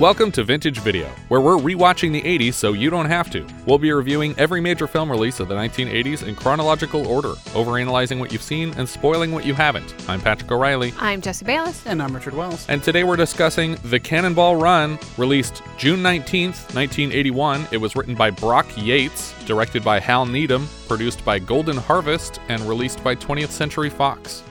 Welcome to Vintage Video, where we're rewatching the 80s so you don't have to. We'll be reviewing every major film release of the 1980s in chronological order, overanalyzing what you've seen and spoiling what you haven't. I'm Patrick O'Reilly, I'm Jesse Bayless. And I'm Richard Wells. and today we're discussing The Cannonball Run, released June 19th, 1981. It was written by Brock Yates, directed by Hal Needham, produced by Golden Harvest, and released by 20th Century Fox.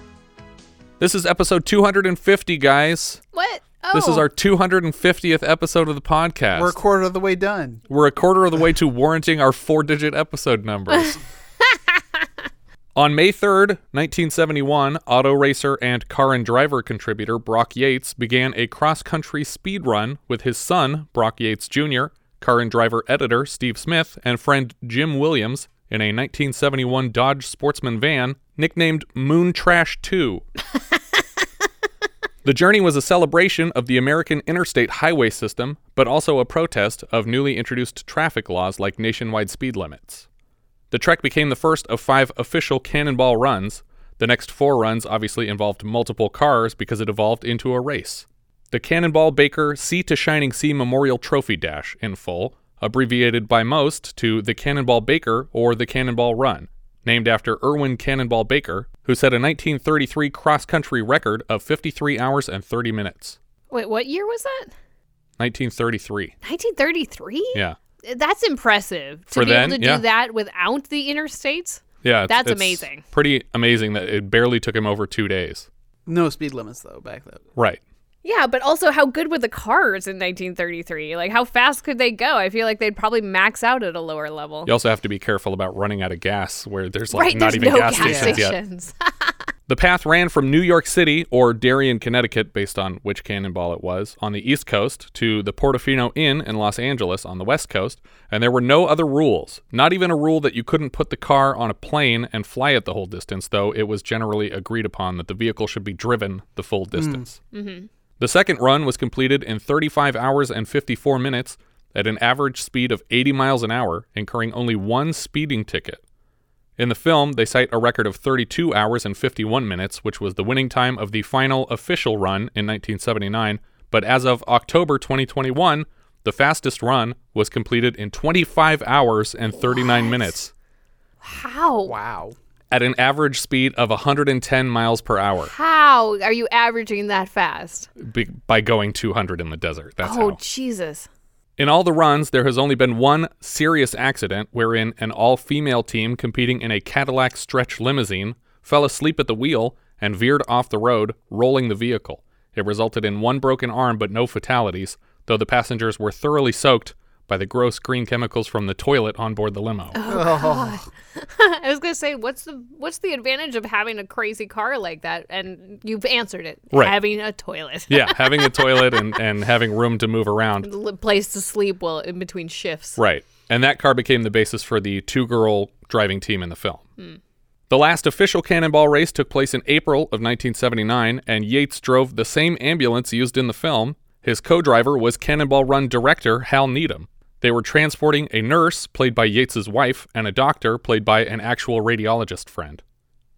This is episode 250, guys. What? Oh. This is oh. our 250th episode of the podcast. We're a quarter of the way done. We're a quarter of the way to warranting our four digit episode numbers. On May 3rd, 1971, auto racer and car and driver contributor Brock Yates began a cross country speed run with his son, Brock Yates Jr., car and driver editor Steve Smith, and friend Jim Williams in a 1971 Dodge Sportsman van nicknamed Moon Trash 2. The journey was a celebration of the American interstate highway system, but also a protest of newly introduced traffic laws like nationwide speed limits. The trek became the first of five official cannonball runs. The next four runs obviously involved multiple cars because it evolved into a race. The Cannonball Baker Sea to Shining Sea Memorial Trophy Dash, in full, abbreviated by most to the Cannonball Baker or the Cannonball Run, named after Erwin Cannonball Baker, who set a 1933 cross country record of 53 hours and 30 minutes. Wait, what year was that? 1933. 1933? Yeah. That's impressive. To For be then, able to yeah. do that without the interstates? Yeah, it's- That's it's amazing. Pretty amazing that it barely took him over two days. No speed limits though back then. Right. Yeah, but also how good were the cars in 1933? Like how fast could they go? I feel like they'd probably max out at a lower level. You also have to be careful about running out of gas where there's like right, not there's even no gas, gas stations yet. The path ran from New York City or Darien, Connecticut, based on which cannonball it was, on the East Coast, to the Portofino Inn in Los Angeles on the West Coast, and there were no other rules. Not even a rule that you couldn't put the car on a plane and fly it the whole distance, though it was generally agreed upon that the vehicle should be driven the full distance. Mm-hmm. The second run was completed in 35 hours and 54 minutes at an average speed of 80 miles an hour, incurring only one speeding ticket. In the film, they cite a record of 32 hours and 51 minutes, which was the winning time of the final official run in 1979. But as of October 2021, the fastest run was completed in 25 hours and 39 minutes how? Wow. At an average speed of 110 miles per hour How are you averaging that fast? be- by going 200 in the desert. That's oh, how. Jesus. In all the runs, there has only been one serious accident wherein an all female team competing in a Cadillac stretch limousine fell asleep at the wheel and veered off the road, rolling the vehicle. It resulted in one broken arm but no fatalities, though the passengers were thoroughly soaked by the gross green chemicals from the toilet on board the limo. Oh, oh. I was gonna say, what's the what's the advantage of having a crazy car like that? And you've answered it. Right. Having a toilet. yeah, having a toilet and, and having room to move around. L- place to sleep while in between shifts. Right. And that car became the basis for the two girl driving team in the film. Hmm. The last official cannonball race took place in April of 1979, and Yates drove the same ambulance used in the film. His co driver was Cannonball Run director Hal Needham. They were transporting a nurse, played by Yates's wife, and a doctor, played by an actual radiologist friend.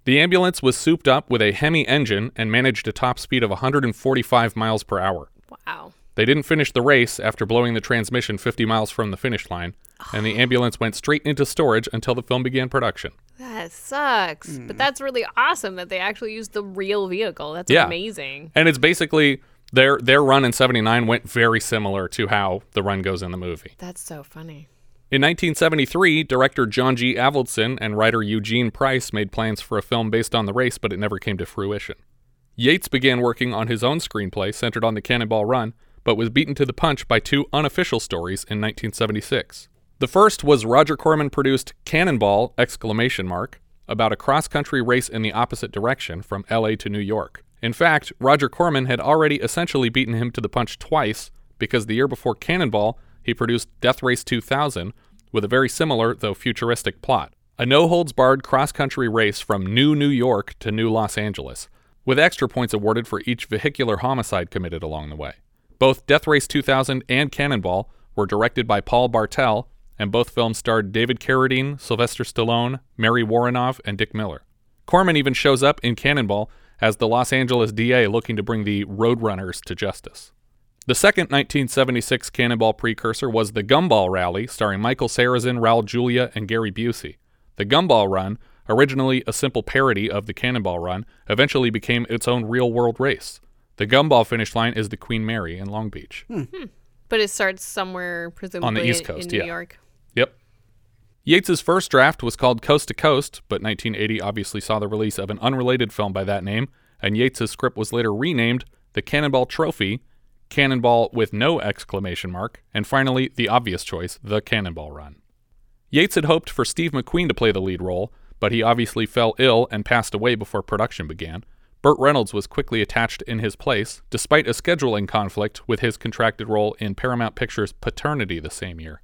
The ambulance was souped up with a Hemi engine and managed a top speed of 145 miles per hour. Wow. They didn't finish the race after blowing the transmission 50 miles from the finish line, and the oh. ambulance went straight into storage until the film began production. That sucks. But hmm. that's really awesome that they actually used the real vehicle. That's Yeah. amazing. And it's basically their their run in 79 went very similar to how the run goes in the movie. That's so funny. In 1973, director John G. Avildsen and writer Eugene Price made plans for a film based on the race, but it never came to fruition. Yates began working on his own screenplay centered on the Cannonball Run, but was beaten to the punch by two unofficial stories in 1976. The first was Roger Corman produced Cannonball exclamation mark about a cross-country race in the opposite direction from LA to New York. In fact, Roger Corman had already essentially beaten him to the punch twice because the year before Cannonball, he produced Death Race 2000, with a very similar, though futuristic, plot. A no holds barred cross country race from New New York to New Los Angeles, with extra points awarded for each vehicular homicide committed along the way. Both Death Race 2000 and Cannonball were directed by Paul Bartel, and both films starred David Carradine, Sylvester Stallone, Mary Woronov, and Dick Miller. Corman even shows up in Cannonball as the Los Angeles DA looking to bring the Roadrunners to justice. The second 1976 Cannonball precursor was the Gumball Rally, starring Michael Sarrazin, Raul Julia, and Gary Busey. The Gumball Run, originally a simple parody of the Cannonball Run, eventually became its own real world race. The Gumball finish line is the Queen Mary in Long Beach. Hmm. Hmm. But it starts somewhere presumably on the East Coast, in New yeah. York. Yep. Yates's first draft was called Coast to Coast, but 1980 obviously saw the release of an unrelated film by that name, and Yates's script was later renamed The Cannonball Trophy, Cannonball with no exclamation mark, and finally the obvious choice, The Cannonball Run. Yates had hoped for Steve McQueen to play the lead role, but he obviously fell ill and passed away before production began. Burt Reynolds was quickly attached in his place, despite a scheduling conflict with his contracted role in Paramount Pictures' Paternity the same year.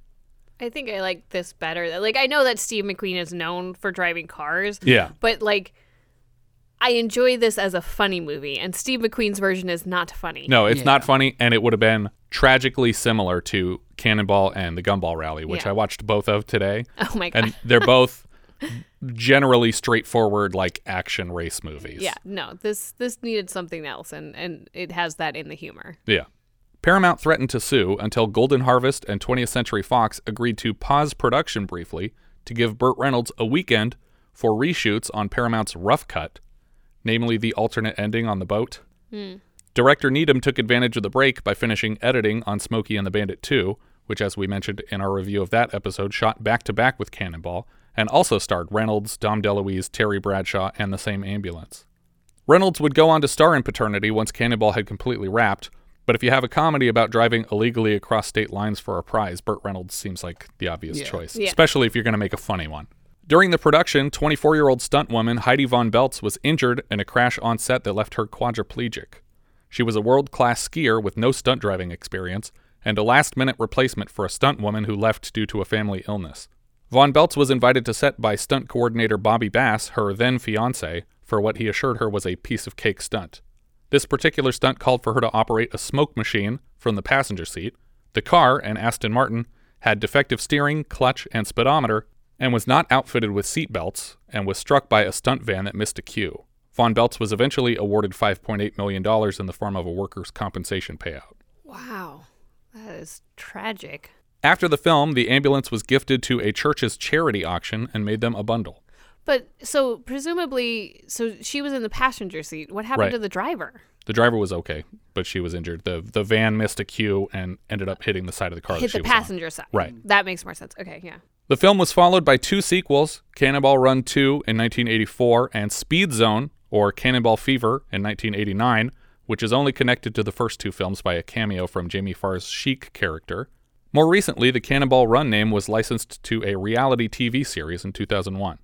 I think I like this better. Like I know that Steve McQueen is known for driving cars. Yeah. But like I enjoy this as a funny movie and Steve McQueen's version is not funny. No, it's not funny, and it would have been tragically similar to Cannonball and the Gumball Rally, which Yeah. I watched both of today. Oh my god. And they're both generally straightforward, like action race movies. yeah, no. This this needed something else and and it has that in the humor. Yeah. Paramount threatened to sue until Golden Harvest and 20th Century Fox agreed to pause production briefly to give Burt Reynolds a weekend for reshoots on Paramount's Rough Cut, namely the alternate ending on the boat. Hmm. Director Needham took advantage of the break by finishing editing on Smokey and the Bandit 2, which, as we mentioned in our review of that episode, shot back to back with Cannonball, and also starred Reynolds, Dom DeLuise, Terry Bradshaw, and the same ambulance. Reynolds would go on to star in Paternity once Cannonball had completely wrapped, but if you have a comedy about driving illegally across state lines for a prize, Burt Reynolds seems like the obvious Yeah. choice, Yeah. especially if you're going to make a funny one. During the production, 24 year old stunt woman Heidi Von Beltz was injured in a crash on set that left her quadriplegic. She was a world class skier with no stunt driving experience and a last minute replacement for a stunt woman who left due to a family illness. Von Beltz was invited to set by stunt coordinator Bobby Bass, her then fiance, for what he assured her was a piece of cake stunt. This particular stunt called for her to operate a smoke machine from the passenger seat. The car, an Aston Martin, had defective steering, clutch, and speedometer, and was not outfitted with seat belts, and was struck by a stunt van that missed a cue. Von Beltz was eventually awarded $5.8 million in the form of a workers' compensation payout. Wow. That is tragic. After the film, the ambulance was gifted to a church's charity auction and made them a bundle. But so presumably so she was in the passenger seat. What happened Right. to the driver? The driver was okay, but she was injured. The the van missed a cue and ended up hitting the side of the car. that Hit she the was on. passenger side. Right. That makes more sense. Okay, yeah. The film was followed by two sequels Cannonball Run 2 in 1984 and Speed Zone, or Cannonball Fever, in 1989, which is only connected to the first two films by a cameo from Jamie Farr's Chic character. More recently, the Cannonball Run name was licensed to a reality TV series in 2001.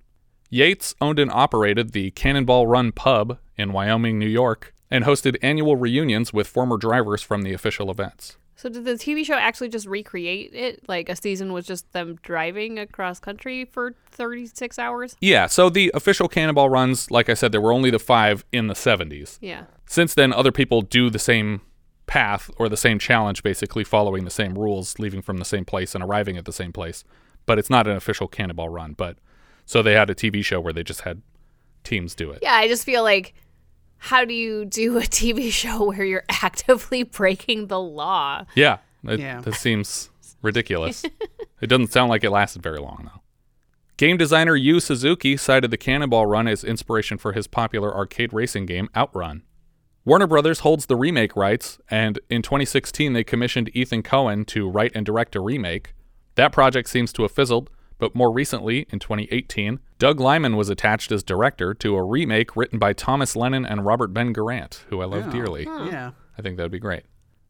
Yates owned and operated the Cannonball Run Pub in Wyoming, New York, and hosted annual reunions with former drivers from the official events. So did the TV show actually just recreate it? Like a season was just them driving across country for 36 hours? Yeah, so the official Cannonball runs, like I said, there were only the five in the 70s. Yeah. Since then, other people do the same path or the same challenge, basically following the same rules, leaving from the same place and arriving at the same place. But it's not an official Cannonball run. But so they had a TV show where they just had teams do it. Yeah, I just feel like how do you do a TV show where you're actively breaking the law? Yeah, it, Yeah. that seems ridiculous. it doesn't sound like it lasted very long, though. Game designer Yu Suzuki cited the Cannonball Run as inspiration for his popular arcade racing game Outrun. Warner Brothers holds the remake rights, and in 2016 they commissioned Ethan Cohen to write and direct a remake. That project seems to have fizzled, but more recently, in 2018, Doug Liman was attached as director to a remake written by Thomas Lennon and Robert Ben Garant, who I love dearly. Yeah. I think that would be great.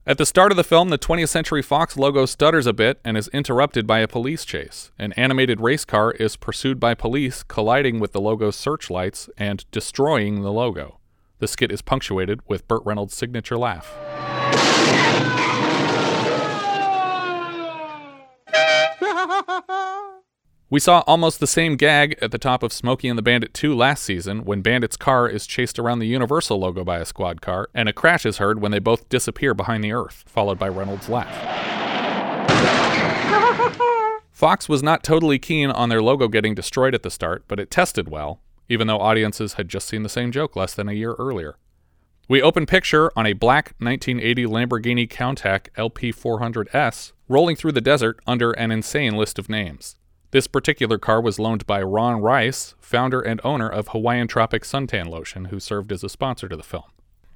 At the start of the film, the 20th Century Fox logo stutters a bit and is interrupted by a police chase. An animated race car is pursued by police, colliding with the logo's searchlights and destroying the logo. The skit is punctuated with Burt Reynolds' signature laugh. We saw almost the same gag at the top of Smokey and the Bandit 2 last season when Bandit's car is chased around the Universal logo by a squad car, and a crash is heard when they both disappear behind the earth, followed by Reynolds' laugh. Fox was not totally keen on their logo getting destroyed at the start, but it tested well, even though audiences had just seen the same joke less than a year earlier. We open picture on a black 1980 Lamborghini Countach LP400S rolling through the desert under an insane list of names. This particular car was loaned by Ron Rice, founder and owner of Hawaiian Tropic Suntan Lotion, who served as a sponsor to the film.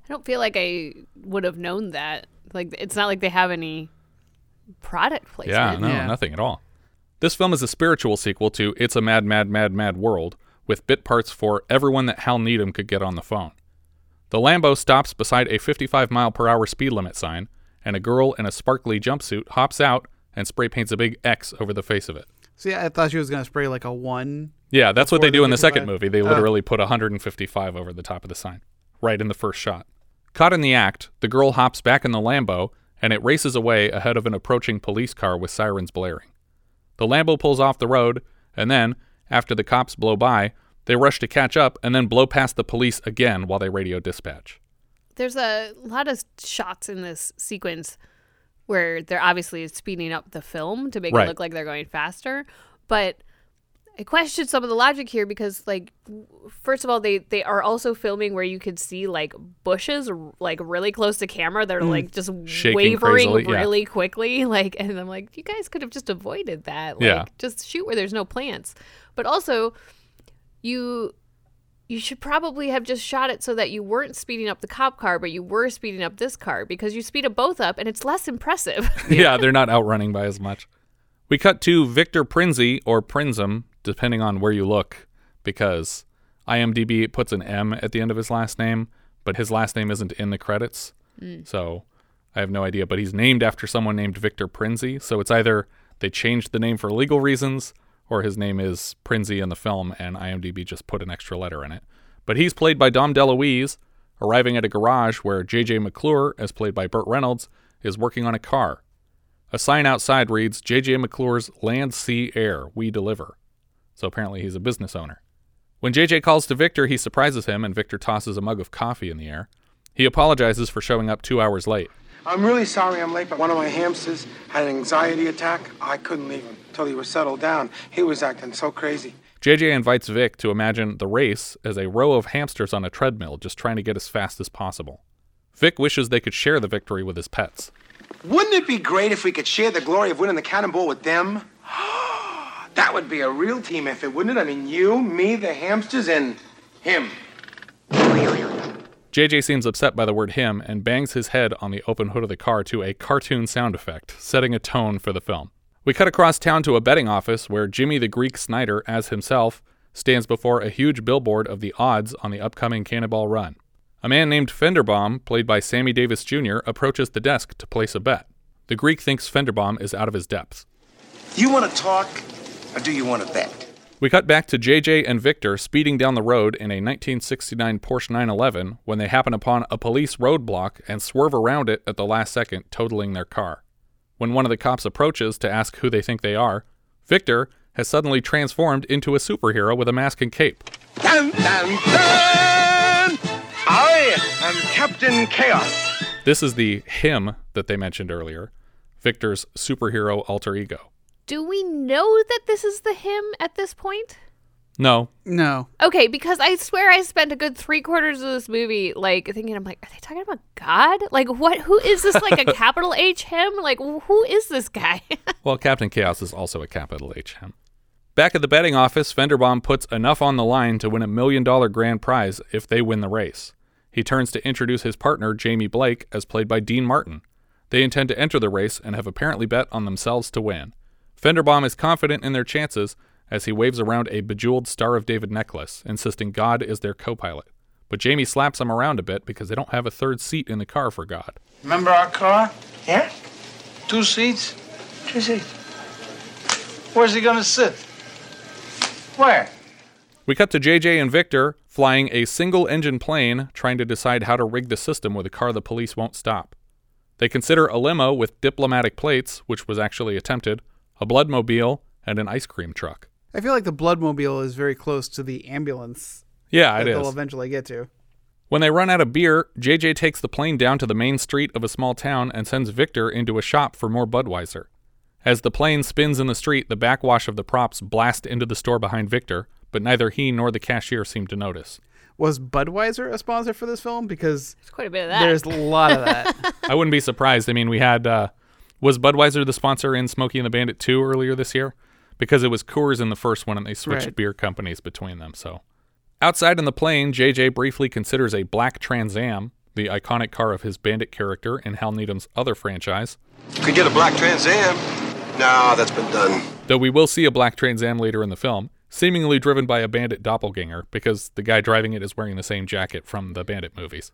I don't feel like I would have known that. Like it's not like they have any product placement. Yeah, no, Yeah. nothing at all. This film is a spiritual sequel to It's a Mad, Mad, Mad, Mad World, with bit parts for everyone that Hal Needham could get on the phone. The Lambo stops beside a 55 mile per hour speed limit sign, and a girl in a sparkly jumpsuit hops out and spray paints a big X over the face of it. See, I thought she was gonna spray like a one. Yeah, that's what Before they do in the second 55? movie. They Oh. literally put 155 over the top of the sign, right in the first shot. Caught in the act, the girl hops back in the Lambo and it races away ahead of an approaching police car with sirens blaring. The Lambo pulls off the road, and then, after the cops blow by, they rush to catch up and then blow past the police again while they radio dispatch. There's a lot of shots in this sequence where they're obviously speeding up the film to make Right. it look like they're going faster, but I question some of the logic here because, like, first of all, they they are also filming where you could see like bushes like really close to camera. They're like just Mm. Shaking wavering crazily, yeah. really quickly, like, and I'm like, you guys could have just avoided that. Like, Yeah. just shoot where there's no plants. But also, you you should probably have just shot it so that you weren't speeding up the cop car, but you were speeding up this car because you speed up both up and it's less impressive. yeah, they're not outrunning by as much. We cut to Victor Prinzi or Prinzum, depending on where you look, because IMDb puts an M at the end of his last name, but his last name isn't in the credits. Hmm. So I have no idea. But he's named after someone named Victor Prinzi. So it's either they changed the name for legal reasons or his name is Prinzi in the film and IMDb just put an extra letter in it. But he's played by Dom DeLuise, arriving at a garage where J.J. McClure, as played by Burt Reynolds, is working on a car. A sign outside reads J.J. McClure's Land, Sea, Air, We Deliver. So apparently he's a business owner. When JJ calls to Victor, he surprises him and Victor tosses a mug of coffee in the air. He apologizes for showing up two hours late. I'm really sorry I'm late, but one of my hamsters had an anxiety attack. I couldn't leave him till he was settled down. He was acting so crazy. JJ invites Vic to imagine the race as a row of hamsters on a treadmill just trying to get as fast as possible. Vic wishes they could share the victory with his pets. Wouldn't it be great if we could share the glory of winning the cannonball with them? that would be a real team effort, wouldn't it? I mean, you, me, the hamsters, and him. JJ seems upset by the word him and bangs his head on the open hood of the car to a cartoon sound effect, setting a tone for the film. We cut across town to a betting office where Jimmy the Greek Snyder, as himself, stands before a huge billboard of the odds on the upcoming Cannonball Run. A man named Fenderbaum, played by Sammy Davis Jr., approaches the desk to place a bet. The Greek thinks Fenderbaum is out of his depths. Do you want to talk, or do you want to bet? We cut back to JJ and Victor speeding down the road in a 1969 Porsche 911 when they happen upon a police roadblock and swerve around it at the last second, totaling their car. When one of the cops approaches to ask who they think they are, Victor has suddenly transformed into a superhero with a mask and cape. Dun, dun, dun! I am Captain Chaos. This is the him that they mentioned earlier, Victor's superhero alter ego. Do we know that this is the him at this point? No, No. Okay, because I swear I spent a good three quarters of this movie like thinking I'm like, are they talking about God? Like what who is this like a capital H him? Like who is this guy? Well, Captain Chaos is also a capital H him. Back at the betting office, Fenderbaum puts enough on the line to win a million dollar grand prize if they win the race. He turns to introduce his partner, Jamie Blake, as played by Dean Martin. They intend to enter the race and have apparently bet on themselves to win. Fenderbaum is confident in their chances as he waves around a bejeweled Star of David necklace, insisting God is their co pilot. But Jamie slaps him around a bit because they don't have a third seat in the car for God. Remember our car? Yeah? Two seats? Two seats. Where's he gonna sit? Where? We cut to JJ and Victor flying a single engine plane trying to decide how to rig the system with a car the police won't stop. They consider a limo with diplomatic plates, which was actually attempted, a bloodmobile, and an ice cream truck. I feel like the Bloodmobile is very close to the ambulance Yeah, that it they'll eventually get to. When they run out of beer, JJ takes the plane down to the main street of a small town and sends Victor into a shop for more Budweiser. As the plane spins in the street, the backwash of the props blast into the store behind Victor, but neither he nor the cashier seem to notice. Was Budweiser a sponsor for this film? Because It's quite a bit of that. there's a lot of that. I wouldn't be surprised. I mean, we had uh, was Budweiser the sponsor in Smokey and the Bandit 2 earlier this year? Because it was Coors in the first one and they switched Right. beer companies between them. So, outside in the plane, JJ briefly considers a black Trans Am, the iconic car of his Bandit character in Hal Needham's other franchise. Could get a black Trans Am. Nah, that's been done. Though we will see a black Trans Am later in the film, seemingly driven by a bandit doppelganger because the guy driving it is wearing the same jacket from the bandit movies.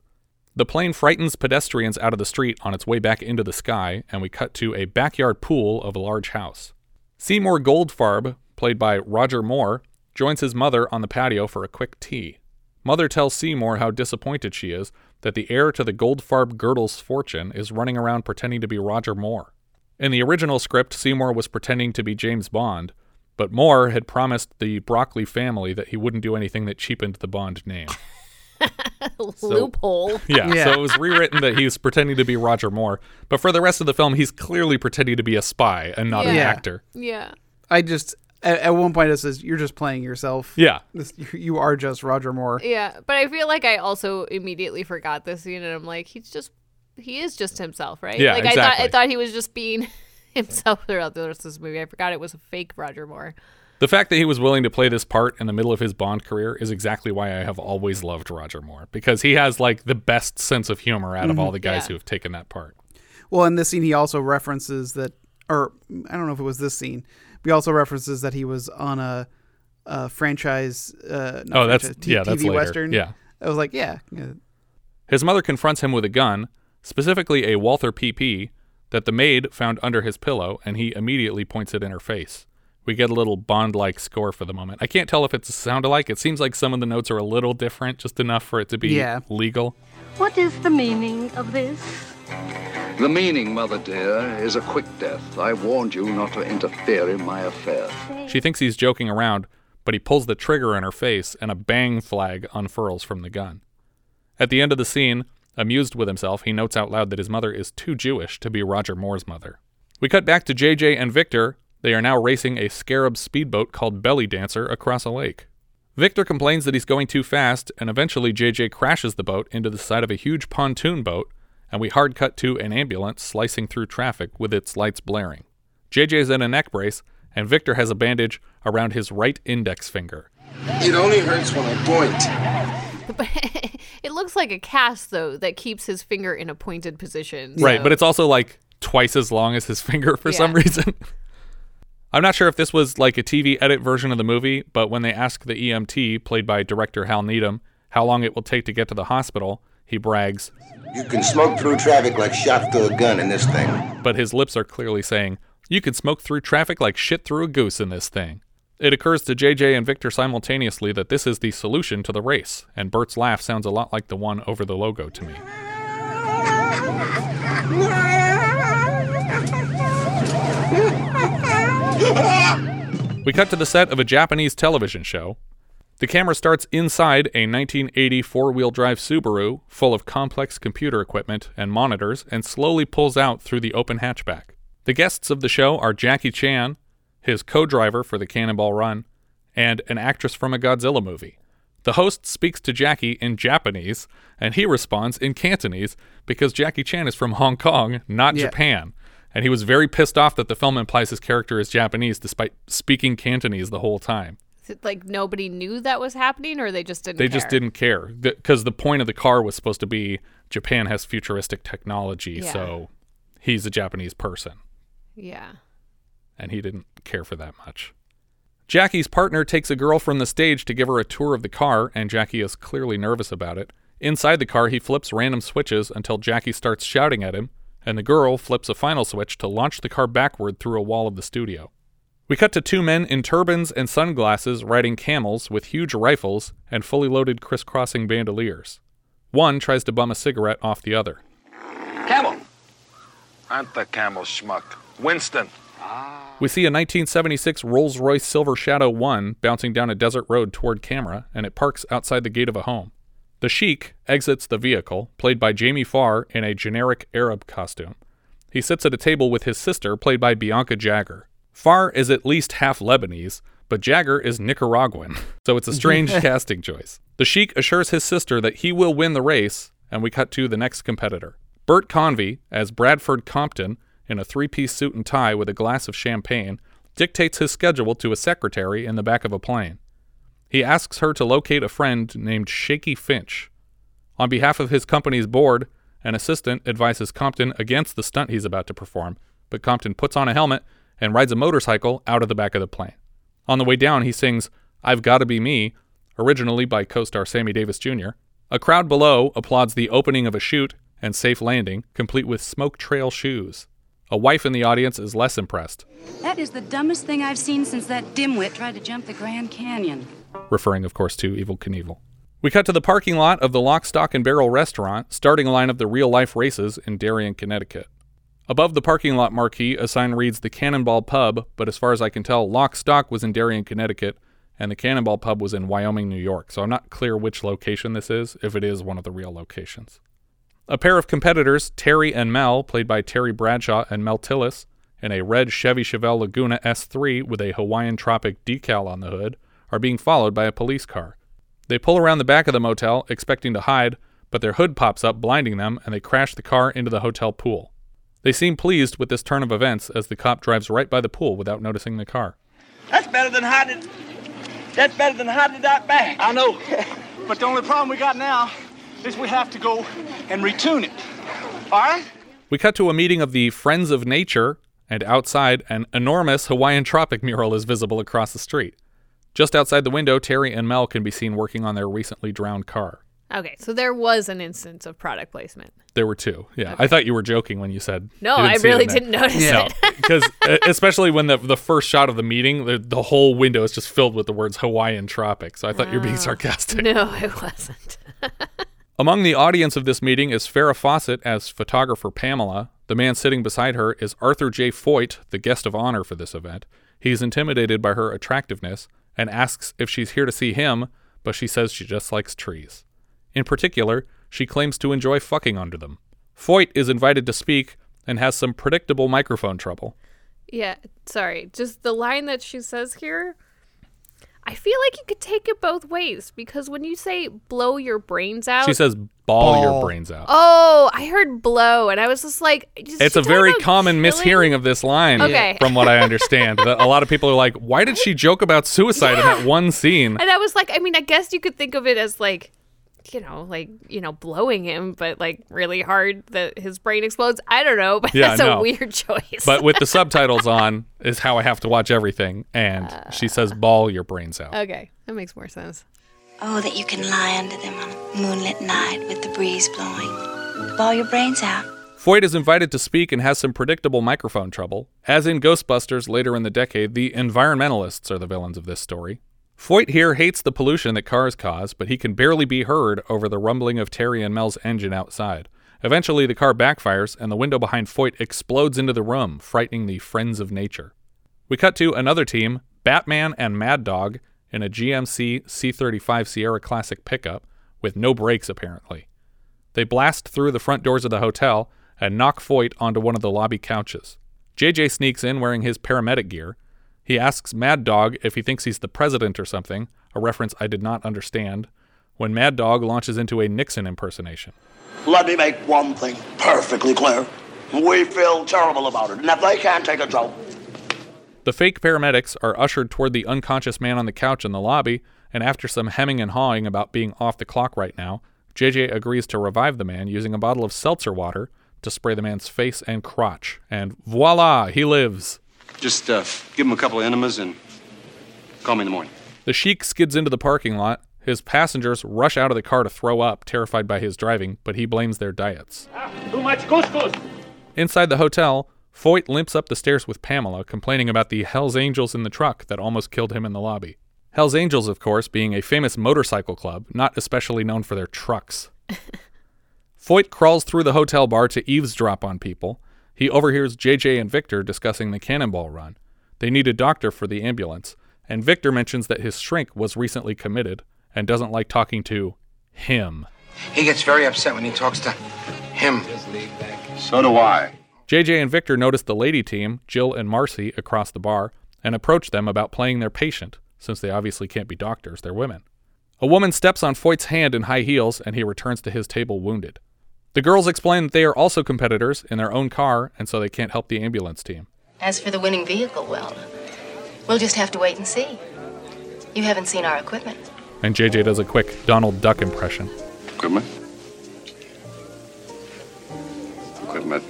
The plane frightens pedestrians out of the street on its way back into the sky, and we cut to a backyard pool of a large house. Seymour Goldfarb, played by Roger Moore, joins his mother on the patio for a quick tea. Mother tells Seymour how disappointed she is that the heir to the Goldfarb Girdle's fortune is running around pretending to be Roger Moore. In the original script, Seymour was pretending to be James Bond, but Moore had promised the Broccoli family that he wouldn't do anything that cheapened the Bond name. Loophole. Yeah, Yeah. so it was rewritten that he's pretending to be Roger Moore, but for the rest of the film, he's clearly pretending to be a spy and not an actor. Yeah. I just at, at one point it says you're just playing yourself. Yeah. This, you, you are just Roger Moore. Yeah. But I feel like I also immediately forgot this scene and I'm like, he's just he is just himself, right? Yeah, like I thought I thought he was just being himself throughout the rest of this movie. I forgot it was a fake Roger Moore. The fact that he was willing to play this part in the middle of his Bond career is exactly why I have always loved Roger Moore, because he has like the best sense of humor out of all the guys Yeah. who have taken that part. Well, in this scene, he also references that, or I don't know if it was this scene, but he also references that he was on a, a franchise. Uh, Oh, that's- franchise, T- yeah, that's TV later. Western. Yeah. I was like, yeah. His mother confronts him with a gun, specifically a Walther PP, that the maid found under his pillow, and he immediately points it in her face. We get a little Bond like score for the moment. I can't tell if it's a sound alike. It seems like some of the notes are a little different, just enough for it to be Yeah. legal. What is the meaning of this? The meaning, Mother dear, is a quick death. I warned you not to interfere in my affairs. She thinks he's joking around, but he pulls the trigger in her face, and a bang flag unfurls from the gun. At the end of the scene, amused with himself, he notes out loud that his mother is too Jewish to be Roger Moore's mother. We cut back to JJ and Victor. They are now racing a scarab speedboat called Belly Dancer across a lake. Victor complains that he's going too fast, and eventually JJ crashes the boat into the side of a huge pontoon boat, and we hard cut to an ambulance slicing through traffic with its lights blaring. JJ's in a neck brace, and Victor has a bandage around his right index finger. It only hurts when I point. But it looks like a cast though that keeps his finger in a pointed position. Right, but it's also like twice as long as his finger for some reason. I'm not sure if this was like a TV edit version of the movie, but when they ask the EMT, played by director Hal Needham, how long it will take to get to the hospital, he brags, You can smoke through traffic like shot through a gun in this thing. but his lips are clearly saying, You can smoke through traffic like shit through a goose in this thing. It occurs to JJ and Victor simultaneously that this is the solution to the race, and Burt's laugh sounds a lot like the one over the logo to me. We cut to the set of a Japanese television show. The camera starts inside a 1980 four wheel drive Subaru full of complex computer equipment and monitors and slowly pulls out through the open hatchback. The guests of the show are Jackie Chan, his co driver for the Cannonball Run, and an actress from a Godzilla movie. The host speaks to Jackie in Japanese, and he responds in Cantonese because Jackie Chan is from Hong Kong, not Yeah. Japan. And he was very pissed off that the film implies his character is Japanese despite speaking Cantonese the whole time. Like nobody knew that was happening, or they just didn't? They just care? didn't care because the point of the car was supposed to be Japan has futuristic technology, Yeah. so he's a Japanese person, Yeah. and he didn't care for that much. Jackie's partner takes a girl from the stage to give her a tour of the car, and Jackie is clearly nervous about it. Inside the car, he flips random switches until Jackie starts shouting at him, and the girl flips a final switch to launch the car backward through a wall of the studio. We cut to two men in turbans and sunglasses riding camels with huge rifles and fully loaded crisscrossing bandoliers. One tries to bum a cigarette off the other. Camel. Aren't the camel schmuck. Winston. We see a 1976 Rolls Royce Silver Shadow 1 bouncing down a desert road toward camera, and it parks outside the gate of a home. The Sheik exits the vehicle, played by Jamie Farr in a generic Arab costume. He sits at a table with his sister, played by Bianca Jagger. Farr is at least half Lebanese, but Jagger is Nicaraguan, so it's a strange casting choice. The Sheik assures his sister that he will win the race, and we cut to the next competitor. Bert Convy, as Bradford Compton, in a three piece suit and tie with a glass of champagne, dictates his schedule to a secretary in the back of a plane. He asks her to locate a friend named Shaky Finch. On behalf of his company's board, an assistant advises Compton against the stunt he's about to perform, but Compton puts on a helmet and rides a motorcycle out of the back of the plane. On the way down, he sings I've Gotta Be Me, originally by co star Sammy Davis Jr. A crowd below applauds the opening of a chute and safe landing, complete with smoke trail shoes. A wife in the audience is less impressed, That is the dumbest thing I've seen since that dimwit tried to jump the Grand Canyon. Referring, of course, to Evel Knievel. We cut to the parking lot of the Lock, Stock, and Barrel restaurant, starting line of the real life races in Darien, Connecticut. Above the parking lot marquee, a sign reads the Cannonball Pub, but as far as I can tell, Lock Stock was in Darien, Connecticut, and the Cannonball Pub was in Wyoming, New York. So I'm not clear which location this is, if it is one of the real locations. A pair of competitors, Terry and Mel, played by Terry Bradshaw and Mel Tillis, in a red Chevy Chevelle Laguna S3 with a Hawaiian Tropic decal on the hood, are being followed by a police car. They pull around the back of the motel, expecting to hide, but their hood pops up, blinding them, and they crash the car into the hotel pool. They seem pleased with this turn of events as the cop drives right by the pool without noticing the car. That's better than hiding. That's better than hiding it out back. I know. But the only problem we got now is we have to go and retune it. All right? We cut to a meeting of the Friends of Nature, and outside, an enormous Hawaiian Tropic mural is visible across the street. Just outside the window, Terry and Mel can be seen working on their recently drowned car. Okay, so there was an instance of product placement. There were two. Yeah, I thought you were joking when you said. No, you I see really there. didn't notice No, it. because especially when the the first shot of the meeting, the, the whole window is just filled with the words Hawaiian Tropic. So I thought you were being Oh. sarcastic. No, I wasn't. Among the audience of this meeting is Farrah Fawcett as photographer Pamela. The man sitting beside her is Arthur J. Foyt, the guest of honor for this event. He's intimidated by her attractiveness and asks if she's here to see him, but she says she just likes trees. In particular, she claims to enjoy fucking under them. Foyt is invited to speak and has some predictable microphone trouble. Yeah, sorry. Just the line that she says here. I feel like you could take it both ways because when you say blow your brains out, She says, ball, your brains out. Oh, I heard blow, and I was just like, is It's a very common killing? mishearing of this line, Okay. from what I understand. That a lot of people are like, why did she joke about suicide in that one scene? And I was like, I mean, I guess you could think of it as like, you know, like you know, blowing him, but like really hard that his brain explodes. I don't know, but Yeah, that's a weird choice. But with the subtitles on is how I have to watch everything. And she says, uh. ball your brains out. okay, that makes more sense. Oh, that you can lie under them on a moonlit night with the breeze blowing. Ball your brains out. Foyt is invited to speak and has some predictable microphone trouble. As in Ghostbusters later in the decade, the environmentalists are the villains of this story. Foyt here hates the pollution that cars cause, but he can barely be heard over the rumbling of Terry and Mel's engine outside. Eventually, the car backfires, and the window behind Foyt explodes into the room, frightening the Friends of Nature. We cut to another team, Batman and Mad Dog, in a GMC C35 Sierra Classic pickup, with no brakes apparently. They blast through the front doors of the hotel and knock Foyt onto one of the lobby couches. JJ sneaks in wearing his paramedic gear. He asks Mad Dog if he thinks he's the president or something, a reference I did not understand, when Mad Dog launches into a Nixon impersonation. Let me make one thing perfectly clear. We feel terrible about it, and if they can't take a joke, The fake paramedics are ushered toward the unconscious man on the couch in the lobby, and after some hemming and hawing about being off the clock right now, JJ agrees to revive the man using a bottle of seltzer water to spray the man's face and crotch. And voila, he lives. Just uh, give him a couple of enemas and call me in the morning. The Sheik skids into the parking lot. His passengers rush out of the car to throw up, terrified by his driving, but he blames their diets. Too much couscous. Inside the hotel, Foyt limps up the stairs with Pamela, complaining about the Hells Angels in the truck that almost killed him in the lobby. Hells Angels, of course, being a famous motorcycle club, not especially known for their trucks. Foyt crawls through the hotel bar to eavesdrop on people. He overhears JJ and Victor discussing the cannonball run. They need a doctor for the ambulance, and Victor mentions that his shrink was recently committed and doesn't like talking to him. He gets very upset when he talks to him. So do I. JJ and Victor notice the lady team, Jill and Marcy, across the bar and approach them about playing their patient, since they obviously can't be doctors, they're women. A woman steps on Foyt's hand in high heels and he returns to his table wounded. The girls explain that they are also competitors in their own car and so they can't help the ambulance team. As for the winning vehicle, well, we'll just have to wait and see. You haven't seen our equipment. And JJ does a quick Donald Duck impression. Equipment. Equipment.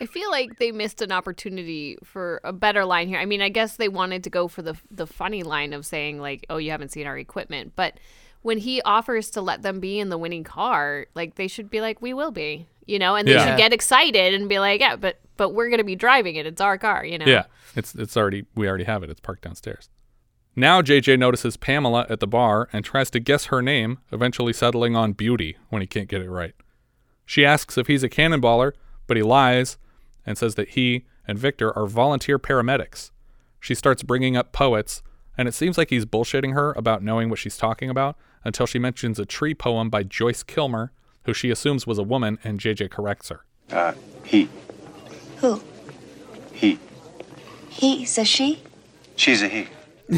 I feel like they missed an opportunity for a better line here. I mean, I guess they wanted to go for the the funny line of saying like, "Oh, you haven't seen our equipment," but when he offers to let them be in the winning car, like they should be like, "We will be," you know, and they Yeah. should get excited and be like, "Yeah, but but we're gonna be driving it. It's our car," you know. Yeah, it's it's already we already have it. It's parked downstairs. Now JJ notices Pamela at the bar and tries to guess her name, eventually settling on Beauty when he can't get it right. She asks if he's a cannonballer, but he lies and says that he and Victor are volunteer paramedics. She starts bringing up poets, and it seems like he's bullshitting her about knowing what she's talking about until she mentions a tree poem by Joyce Kilmer, who she assumes was a woman, and JJ corrects her. Uh, he. Who? He. He says she? She's a he.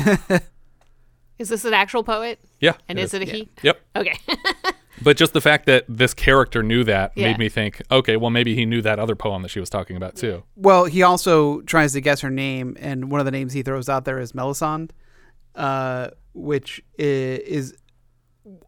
Is this an actual poet? Yeah. And is it a he? Yep. Okay. But just the fact that this character knew that Yeah. made me think, okay, well, maybe he knew that other poem that she was talking about too. Well, he also tries to guess her name, and one of the names he throws out there is Melisande, uh, which is,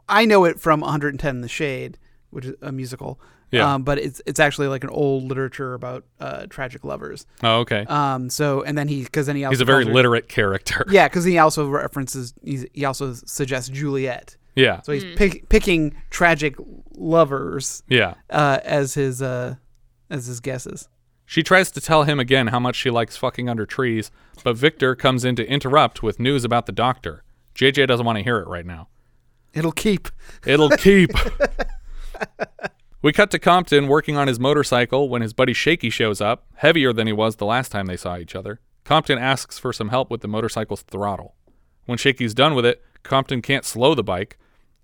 I know it from 110 in the Shade, which is a musical. Yeah. Um, but it's it's actually like an old literature about uh, tragic lovers. Oh, okay. Um. So and then he because then he also He's a very her- literate character. Yeah, because he also references he's, he also suggests Juliet. Yeah. So he's pick, picking tragic lovers. Yeah. Uh, as his uh, as his guesses. She tries to tell him again how much she likes fucking under trees, but Victor comes in to interrupt with news about the doctor. JJ doesn't want to hear it right now. It'll keep. It'll keep. we cut to Compton working on his motorcycle when his buddy Shaky shows up, heavier than he was the last time they saw each other. Compton asks for some help with the motorcycle's throttle. When Shaky's done with it, Compton can't slow the bike,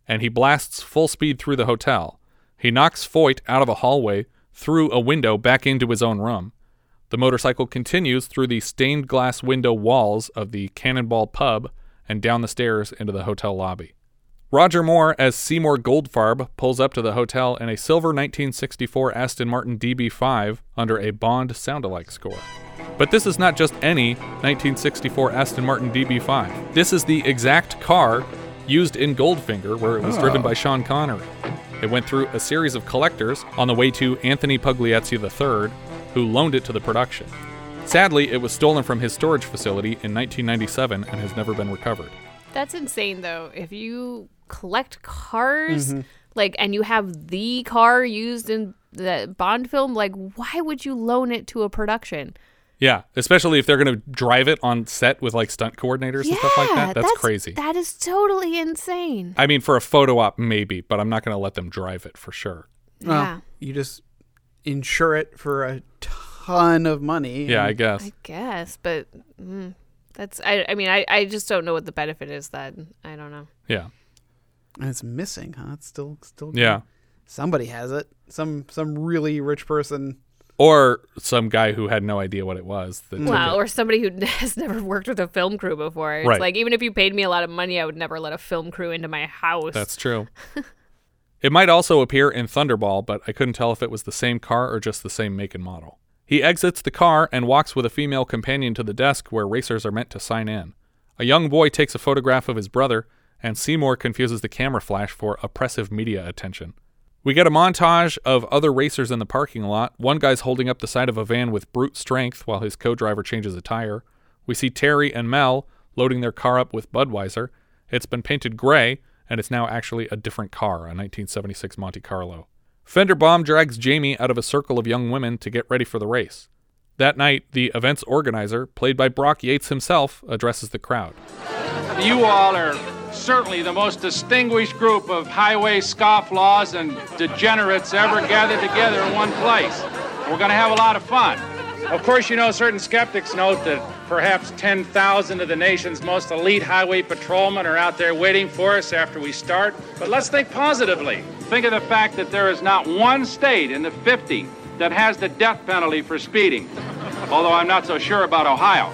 and he blasts full speed through the hotel. He knocks Foyt out of a hallway, through a window back into his own room. The motorcycle continues through the stained glass window walls of the Cannonball pub and down the stairs into the hotel lobby. Roger Moore as Seymour Goldfarb pulls up to the hotel in a silver 1964 Aston Martin DB5 under a Bond sound-alike score. But this is not just any 1964 Aston Martin DB5. This is the exact car used in Goldfinger where it was oh. driven Oh. by Sean Connery. It went through a series of collectors on the way to Anthony Pugliese III, who loaned it to the production. Sadly, it was stolen from his storage facility in 1997 and has never been recovered. That's insane, though. If you collect cars, Mm-hmm. Mhm. like, and you have the car used in the Bond film, like, why would you loan it to a production? Yeah, especially if they're going to drive it on set with like stunt coordinators and stuff like that. That's, crazy. That is totally insane. I mean, for a photo op, maybe, but I'm not going to let them drive it for sure. Well, Yeah. you just insure it for a ton of money. Yeah, I guess. I guess, but mm, that's. I. I mean, I. I just don't know what the benefit is. That I don't know. Yeah. And it's missing, huh? It's still still. Yeah. Somebody has it. Some some really rich person. Or some guy who had no idea what it was. That took it. or somebody who has never worked with a film crew before. It's Right. like even if you paid me a lot of money, I would never let a film crew into my house. That's true. it might also appear in Thunderball, but I couldn't tell if it was the same car or just the same make and model. He exits the car and walks with a female companion to the desk where racers are meant to sign in. A young boy takes a photograph of his brother, and Seymour confuses the camera flash for oppressive media attention. We get a montage of other racers in the parking lot. One guy's holding up the side of a van with brute strength while his co driver changes a tire. We see Terry and Mel loading their car up with Budweiser. It's been painted gray, and it's now actually a different car, a 1976 Monte Carlo. Fenderbaum drags Jamie out of a circle of young women to get ready for the race. That night, the event's organizer, played by Brock Yates himself, addresses the crowd. You all are certainly the most distinguished group of highway scofflaws and degenerates ever gathered together in one place. We're going to have a lot of fun. Of course, you know, certain skeptics note that perhaps 10,000 of the nation's most elite highway patrolmen are out there waiting for us after we start. But let's think positively. Think of the fact that there is not one state in the 50 that has the death penalty for speeding. Although I'm not so sure about Ohio.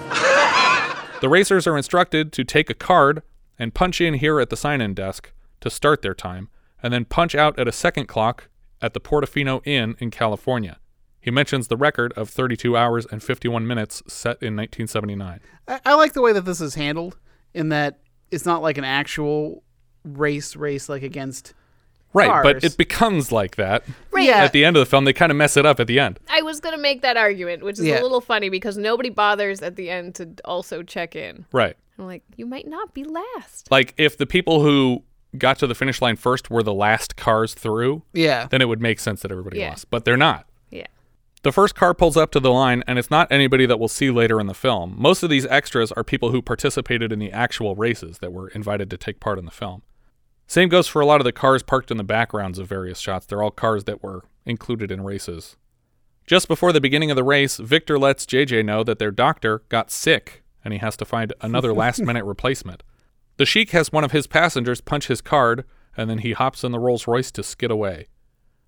The racers are instructed to take a card and punch in here at the sign in desk to start their time, and then punch out at a second clock at the Portofino Inn in California. He mentions the record of 32 hours and 51 minutes set in 1979. I, I like the way that this is handled in that it's not like an actual race race like against Right, cars. but it becomes like that. Right. At the end of the film, they kind of mess it up at the end. I was gonna make that argument, which is Yeah. a little funny because nobody bothers at the end to also check in. Right. I'm like, you might not be last. Like if the people who got to the finish line first were the last cars through, Yeah. then it would make sense that everybody Yeah. lost. But they're not. Yeah. The first car pulls up to the line, and it's not anybody that we'll see later in the film. Most of these extras are people who participated in the actual races that were invited to take part in the film. Same goes for a lot of the cars parked in the backgrounds of various shots. They're all cars that were included in races. Just before the beginning of the race, Victor lets JJ know that their doctor got sick and he has to find another last minute replacement. The Sheik has one of his passengers punch his card, and then he hops in the Rolls Royce to skid away.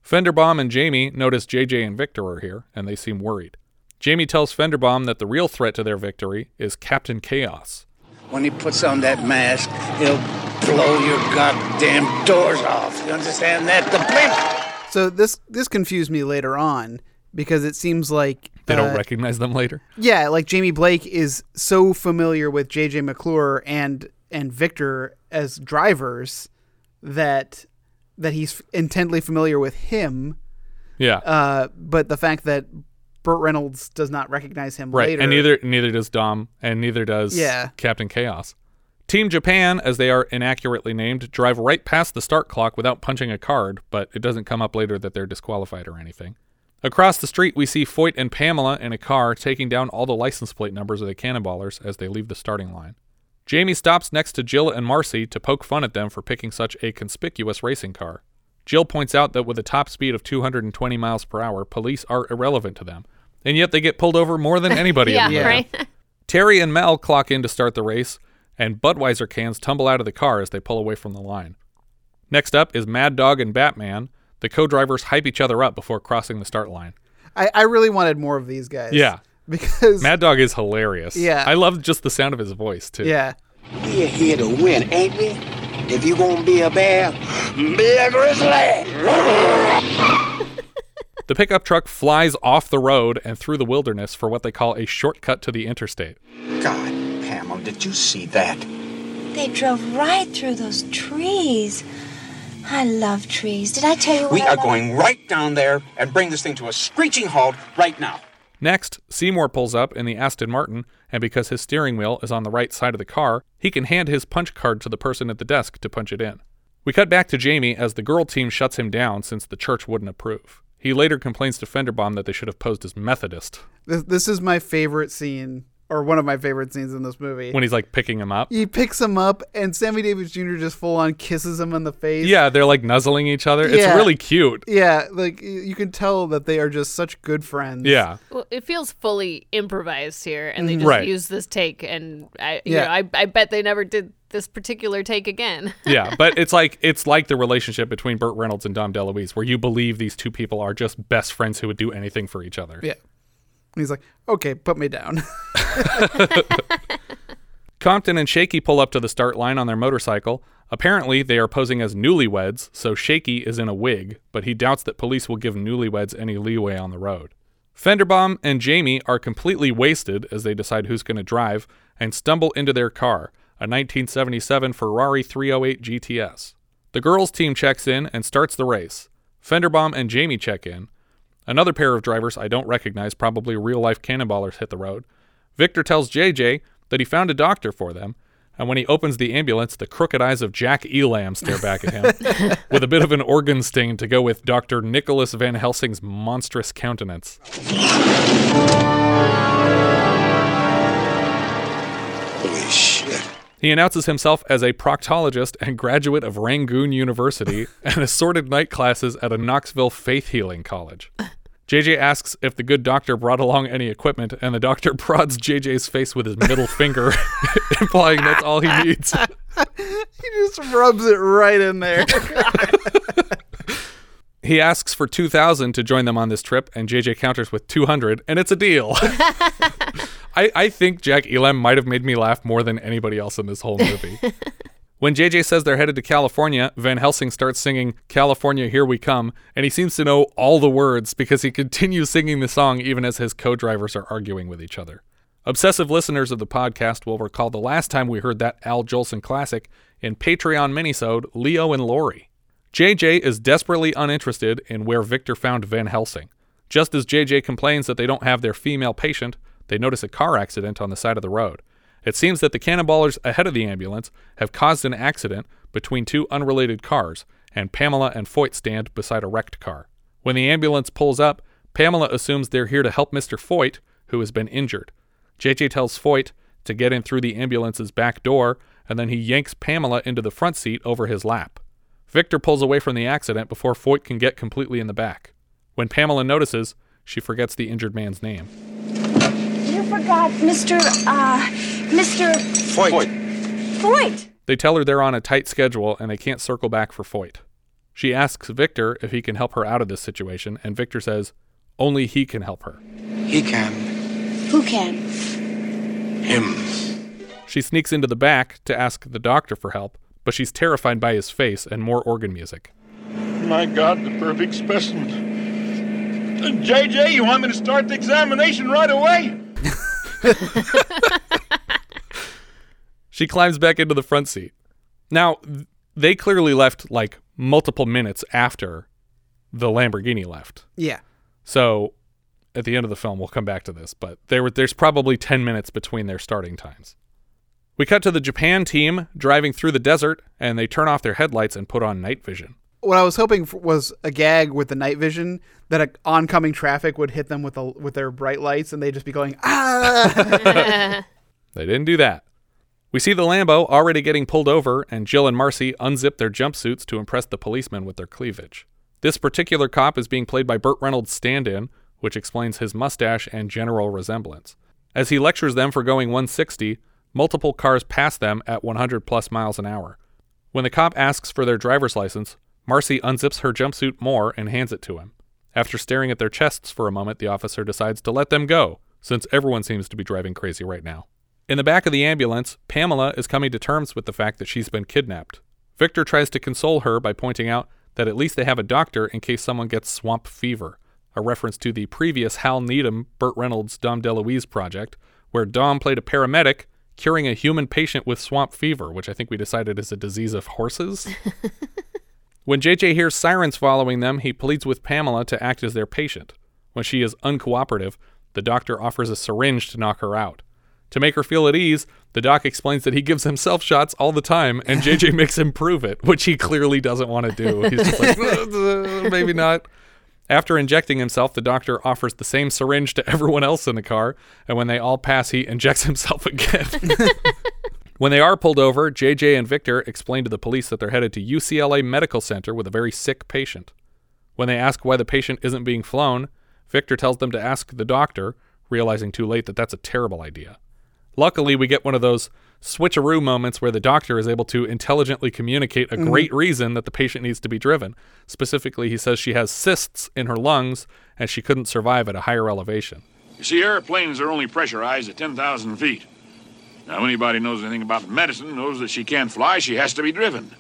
Fenderbaum and Jamie notice JJ and Victor are here, and they seem worried. Jamie tells Fenderbaum that the real threat to their victory is Captain Chaos. When he puts on that mask, he'll blow your goddamn doors off. You understand that? The blimp! So this this confused me later on because it seems like They don't uh, recognize them later. Yeah, like Jamie Blake is so familiar with JJ McClure and and Victor as drivers that that he's intently familiar with him. Yeah. Uh, but the fact that Burt Reynolds does not recognize him Right, later, and neither neither does Dom, and neither does Yeah. Captain Chaos. Team Japan, as they are inaccurately named, drive right past the start clock without punching a card, but it doesn't come up later that they're disqualified or anything. Across the street, we see Foyt and Pamela in a car taking down all the license plate numbers of the Cannonballers as they leave the starting line. Jamie stops next to Jill and Marcy to poke fun at them for picking such a conspicuous racing car. Jill points out that with a top speed of 220 miles per hour, police are irrelevant to them, and yet they get pulled over more than anybody yeah, in the right. Terry and Mel clock in to start the race, and Budweiser cans tumble out of the car as they pull away from the line. Next up is Mad Dog and Batman. The co drivers hype each other up before crossing the start line. I, I really wanted more of these guys. Yeah. because Mad Dog is hilarious. Yeah. I love just the sound of his voice, too. yeah, We're here to win, ain't we? If you gonna be a bear, be a grizzly. The pickup truck flies off the road and through the wilderness for what they call a shortcut to the interstate. God, Pamela, did you see that? They drove right through those trees. I love trees. Did I tell you what We I are love? going right down there and bring this thing to a screeching halt right now. Next, Seymour pulls up in the Aston Martin, and because his steering wheel is on the right side of the car, he can hand his punch card to the person at the desk to punch it in. We cut back to Jamie as the girl team shuts him down since the church wouldn't approve. He later complains to Fenderbaum that they should have posed as Methodist this, this is my favorite scene, or one of my favorite scenes in this movie. when he's like picking him up. he picks him up, and Sammy Davis Jr. just full on kisses him in the face. Yeah, they're like nuzzling each other. It's really cute. Yeah, like you can tell that they are just such good friends. Yeah. Well, it feels fully improvised here, and they Mhm. just Right. use this take, and I, you Yeah. know, I, I bet they never did this particular take again. yeah, but it's like it's like the relationship between Burt Reynolds and Dom DeLuise, where you believe these two people are just best friends who would do anything for each other. Yeah. And he's like, okay, put me down. Compton and Shaky pull up to the start line on their motorcycle. Apparently, they are posing as newlyweds, so Shaky is in a wig, but he doubts that police will give newlyweds any leeway on the road. Fenderbaum and Jamie are completely wasted as they decide who's going to drive and stumble into their car, a 1977 Ferrari 308 GTS. The girls' team checks in and starts the race. Fenderbaum and Jamie check in. Another pair of drivers I don't recognize, probably real life cannonballers, hit the road. Victor tells JJ that he found a doctor for them, and when he opens the ambulance, the crooked eyes of Jack Elam stare back at him, with a bit of an organ sting to go with Dr. Nicholas Van Helsing's monstrous countenance. Holy shit. He He announces himself as a proctologist and graduate of Rangoon University and assorted night classes at a Knoxville faith healing college. JJ asks if the good doctor brought along any equipment, and the doctor prods JJ's face with his middle finger, implying that's all he needs. he just rubs it right in there. He asks for 2000 to join them on this trip, and JJ counters with 200, and it's a deal. I, I think Jack Elam might have made me laugh more than anybody else in this whole movie. When JJ says they're headed to California, Van Helsing starts singing California Here We Come, and he seems to know all the words because he continues singing the song even as his co drivers are arguing with each other. Obsessive listeners of the podcast will recall the last time we heard that Al Jolson classic in Patreon minisode Leo and Lori. JJ is desperately uninterested in where Victor found Van Helsing. Just as JJ complains that they don't have their female patient, they notice a car accident on the side of the road. It seems that the cannonballers ahead of the ambulance have caused an accident between two unrelated cars, and Pamela and Foyt stand beside a wrecked car. When the ambulance pulls up, Pamela assumes they're here to help Mr. Foyt, who has been injured. JJ tells Foyt to get in through the ambulance's back door, and then he yanks Pamela into the front seat over his lap. Victor pulls away from the accident before Foyt can get completely in the back. When Pamela notices, she forgets the injured man's name. You forgot Mr. Uh, Mr. Foyt. Foyt. They tell her they're on a tight schedule and they can't circle back for Foyt. She asks Victor if he can help her out of this situation, and Victor says only he can help her. He can. Who can? Him. She sneaks into the back to ask the doctor for help, but she's terrified by his face and more organ music. My God, the perfect specimen. Uh, JJ, you want me to start the examination right away? She climbs back into the front seat. Now, they clearly left like multiple minutes after the Lamborghini left. Yeah. So at the end of the film, we'll come back to this, but there were, there's probably 10 minutes between their starting times. We cut to the Japan team driving through the desert, and they turn off their headlights and put on night vision. What I was hoping for was a gag with the night vision that a oncoming traffic would hit them with a, with their bright lights, and they'd just be going ah. They didn't do that. We see the Lambo already getting pulled over, and Jill and Marcy unzip their jumpsuits to impress the policemen with their cleavage. This particular cop is being played by Burt Reynolds' stand in, which explains his mustache and general resemblance. As he lectures them for going 160, multiple cars pass them at 100 plus miles an hour. When the cop asks for their driver's license, Marcy unzips her jumpsuit more and hands it to him. After staring at their chests for a moment, the officer decides to let them go, since everyone seems to be driving crazy right now. In the back of the ambulance, Pamela is coming to terms with the fact that she's been kidnapped. Victor tries to console her by pointing out that at least they have a doctor in case someone gets swamp fever, a reference to the previous Hal Needham, Burt Reynolds, Dom DeLuise project, where Dom played a paramedic curing a human patient with swamp fever, which I think we decided is a disease of horses. when JJ hears sirens following them, he pleads with Pamela to act as their patient. When she is uncooperative, the doctor offers a syringe to knock her out. To make her feel at ease, the doc explains that he gives himself shots all the time, and JJ makes him prove it, which he clearly doesn't want to do. He's just like, "Uh, maybe not. After injecting himself, the doctor offers the same syringe to everyone else in the car, and when they all pass, he injects himself again. when they are pulled over, JJ and Victor explain to the police that they're headed to UCLA Medical Center with a very sick patient. When they ask why the patient isn't being flown, Victor tells them to ask the doctor, realizing too late that that's a terrible idea. Luckily, we get one of those switcheroo moments where the doctor is able to intelligently communicate a Mhm. great reason that the patient needs to be driven. Specifically, he says she has cysts in her lungs and she couldn't survive at a higher elevation. You see, airplanes are only pressurized at 10,000 feet. Now, anybody knows anything about medicine knows that she can't fly, she has to be driven.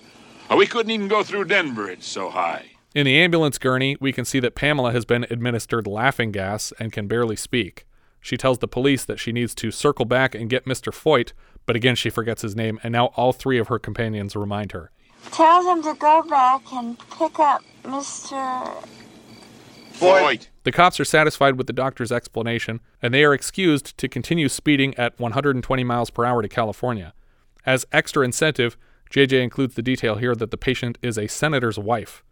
Uh, we couldn't even go through Denver, it's so high. In the ambulance gurney, we can see that Pamela has been administered laughing gas and can barely speak. She tells the police that she needs to circle back and get Mr. Foyt, but again she forgets his name, and now all three of her companions remind her. Tell him to go back and pick up Mr. Foyt. The cops are satisfied with the doctor's explanation, and they are excused to continue speeding at 120 miles per hour to California. As extra incentive, JJ includes the detail here that the patient is a senator's wife.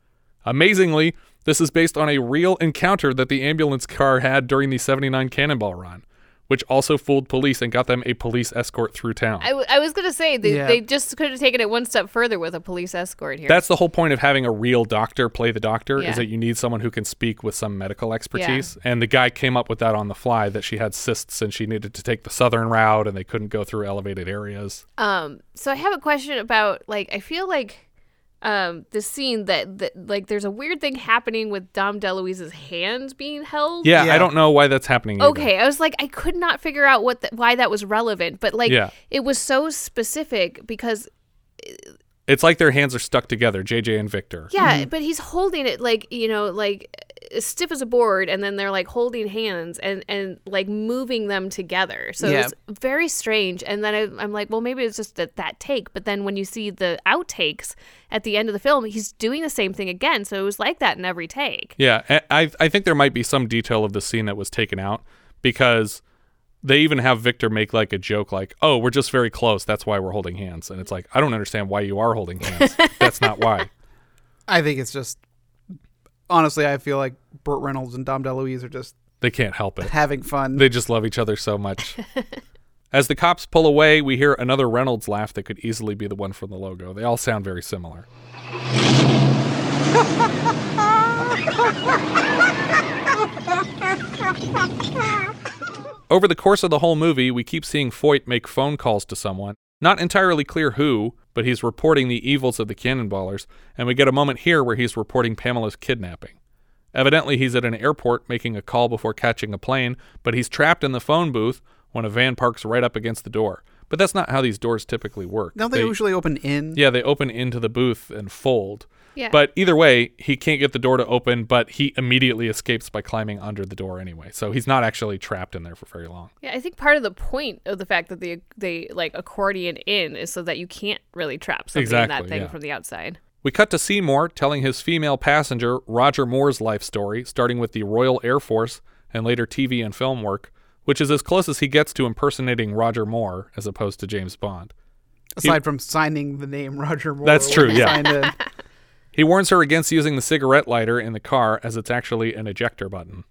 Amazingly, this is based on a real encounter that the ambulance car had during the 79 Cannonball run. Which also fooled police and got them a police escort through town. I, w- I was gonna say they, Yeah. they just could have taken it one step further with a police escort here. That's the whole point of having a real doctor play the doctor Yeah. is that you need someone who can speak with some medical expertise. And the guy came up with that on the fly that she had cysts and she needed to take the southern route and they couldn't go through elevated areas. Um, so I have a question about like I feel like um the scene that, that like there's a weird thing happening with Dom DeLuise's hand being held. Yeah, I don't know why that's happening. either. Okay, I was like I could not figure out what the, why that was relevant, but like Yeah. it was so specific because It's like their hands are stuck together, JJ and Victor. yeah, mm-hmm. but he's holding it like you know like as stiff as a board, and then they're like holding hands and and like moving them together. So Yeah. it's very strange. And then I, I'm like, well, maybe it's just that that take. But then when you see the outtakes at the end of the film, he's doing the same thing again. So it was like that in every take. Yeah, i i think there might be some detail of the scene that was taken out because they even have Victor make like a joke like, "Oh, we're just very close. That's why we're holding hands." And it's like, "I don't understand why you are holding hands. That's not why." I think it's just honestly, I feel like Burt Reynolds and Dom DeLuise are just They can't help it. having fun. They just love each other so much. As the cops pull away, we hear another Reynolds laugh that could easily be the one from the logo. They all sound very similar. Over the course of the whole movie, we keep seeing Foyt make phone calls to someone. Not entirely clear who, but he's reporting the evils of the cannonballers, and we get a moment here where he's reporting Pamela's kidnapping. Evidently, he's at an airport making a call before catching a plane, but he's trapped in the phone booth when a van parks right up against the door. But that's not how these doors typically work. Don't they, usually open in? Yeah, they open into the booth and fold. Yeah. But either way, he can't get the door to open, but he immediately escapes by climbing under the door anyway. So he's not actually trapped in there for very long. Yeah, I think part of the point of the fact that they they like accordion in is so that you can't really trap somebody in that thing yeah. from the outside. We cut to Seymour telling his female passenger Roger Moore's life story, starting with the Royal Air Force and later TV and film work, which is as close as he gets to impersonating Roger Moore as opposed to James Bond. He- Aside from signing the name Roger Moore. That's true, yeah. He warns her against using the cigarette lighter in the car as it's actually an ejector button.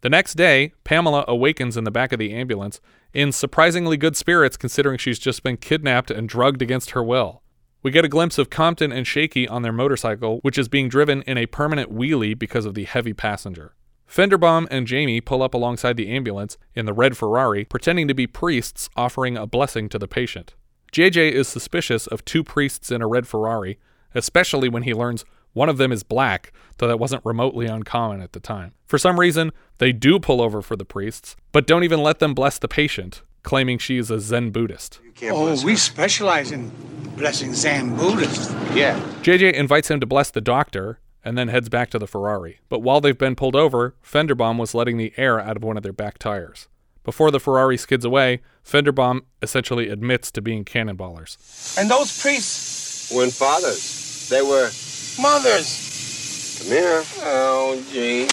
The next day, Pamela awakens in the back of the ambulance in surprisingly good spirits considering she's just been kidnapped and drugged against her will. We get a glimpse of Compton and Shaky on their motorcycle, which is being driven in a permanent wheelie because of the heavy passenger. Fenderbaum and Jamie pull up alongside the ambulance in the red Ferrari, pretending to be priests offering a blessing to the patient. JJ is suspicious of two priests in a red Ferrari, especially when he learns one of them is black, though that wasn't remotely uncommon at the time. For some reason, they do pull over for the priests, but don't even let them bless the patient, claiming she is a Zen Buddhist. Oh, we specialize in blessing Zen Buddhists. Yeah. JJ invites him to bless the doctor and then heads back to the Ferrari. But while they've been pulled over, Fenderbaum was letting the air out of one of their back tires. Before the Ferrari skids away, Fenderbaum essentially admits to being cannonballers. And those priests, Weren't fathers. They were. mothers. Come here. Oh, gee.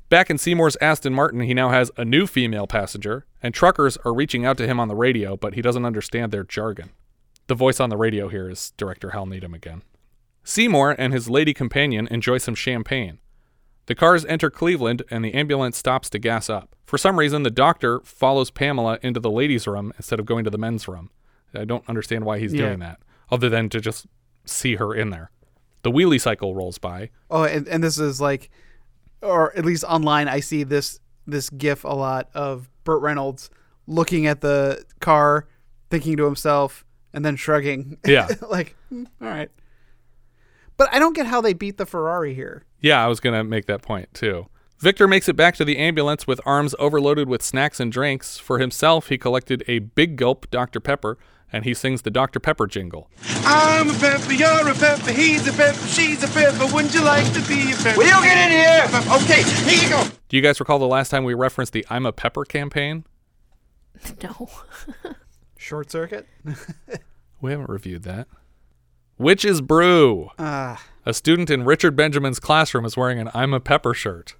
Back in Seymour's Aston Martin, he now has a new female passenger, and truckers are reaching out to him on the radio, but he doesn't understand their jargon. The voice on the radio here is director Hal Needham again. Seymour and his lady companion enjoy some champagne. The cars enter Cleveland, and the ambulance stops to gas up. For some reason, the doctor follows Pamela into the ladies' room instead of going to the men's room. I don't understand why he's Yeah. doing that, other than to just see her in there. The wheelie cycle rolls by. Oh, and, and this is like, or at least online, I see this this gif a lot of Burt Reynolds looking at the car, thinking to himself, and then shrugging. Yeah. like, "Hmm, all right. But I don't get how they beat the Ferrari here. Yeah, I was going to make that point too. Victor makes it back to the ambulance with arms overloaded with snacks and drinks. For himself, he collected a big gulp Dr. Pepper and he sings the Dr. Pepper jingle. I'm a pepper, you're a pepper, he's a pepper, she's a pepper. Wouldn't you like to be a pepper? Will you get in here? Okay, here you go. Do you guys recall the last time we referenced the I'm a Pepper campaign? No. Short circuit. We haven't reviewed that. Witch's Brew. Ah. A student in Richard Benjamin's classroom is wearing an I'm a Pepper shirt.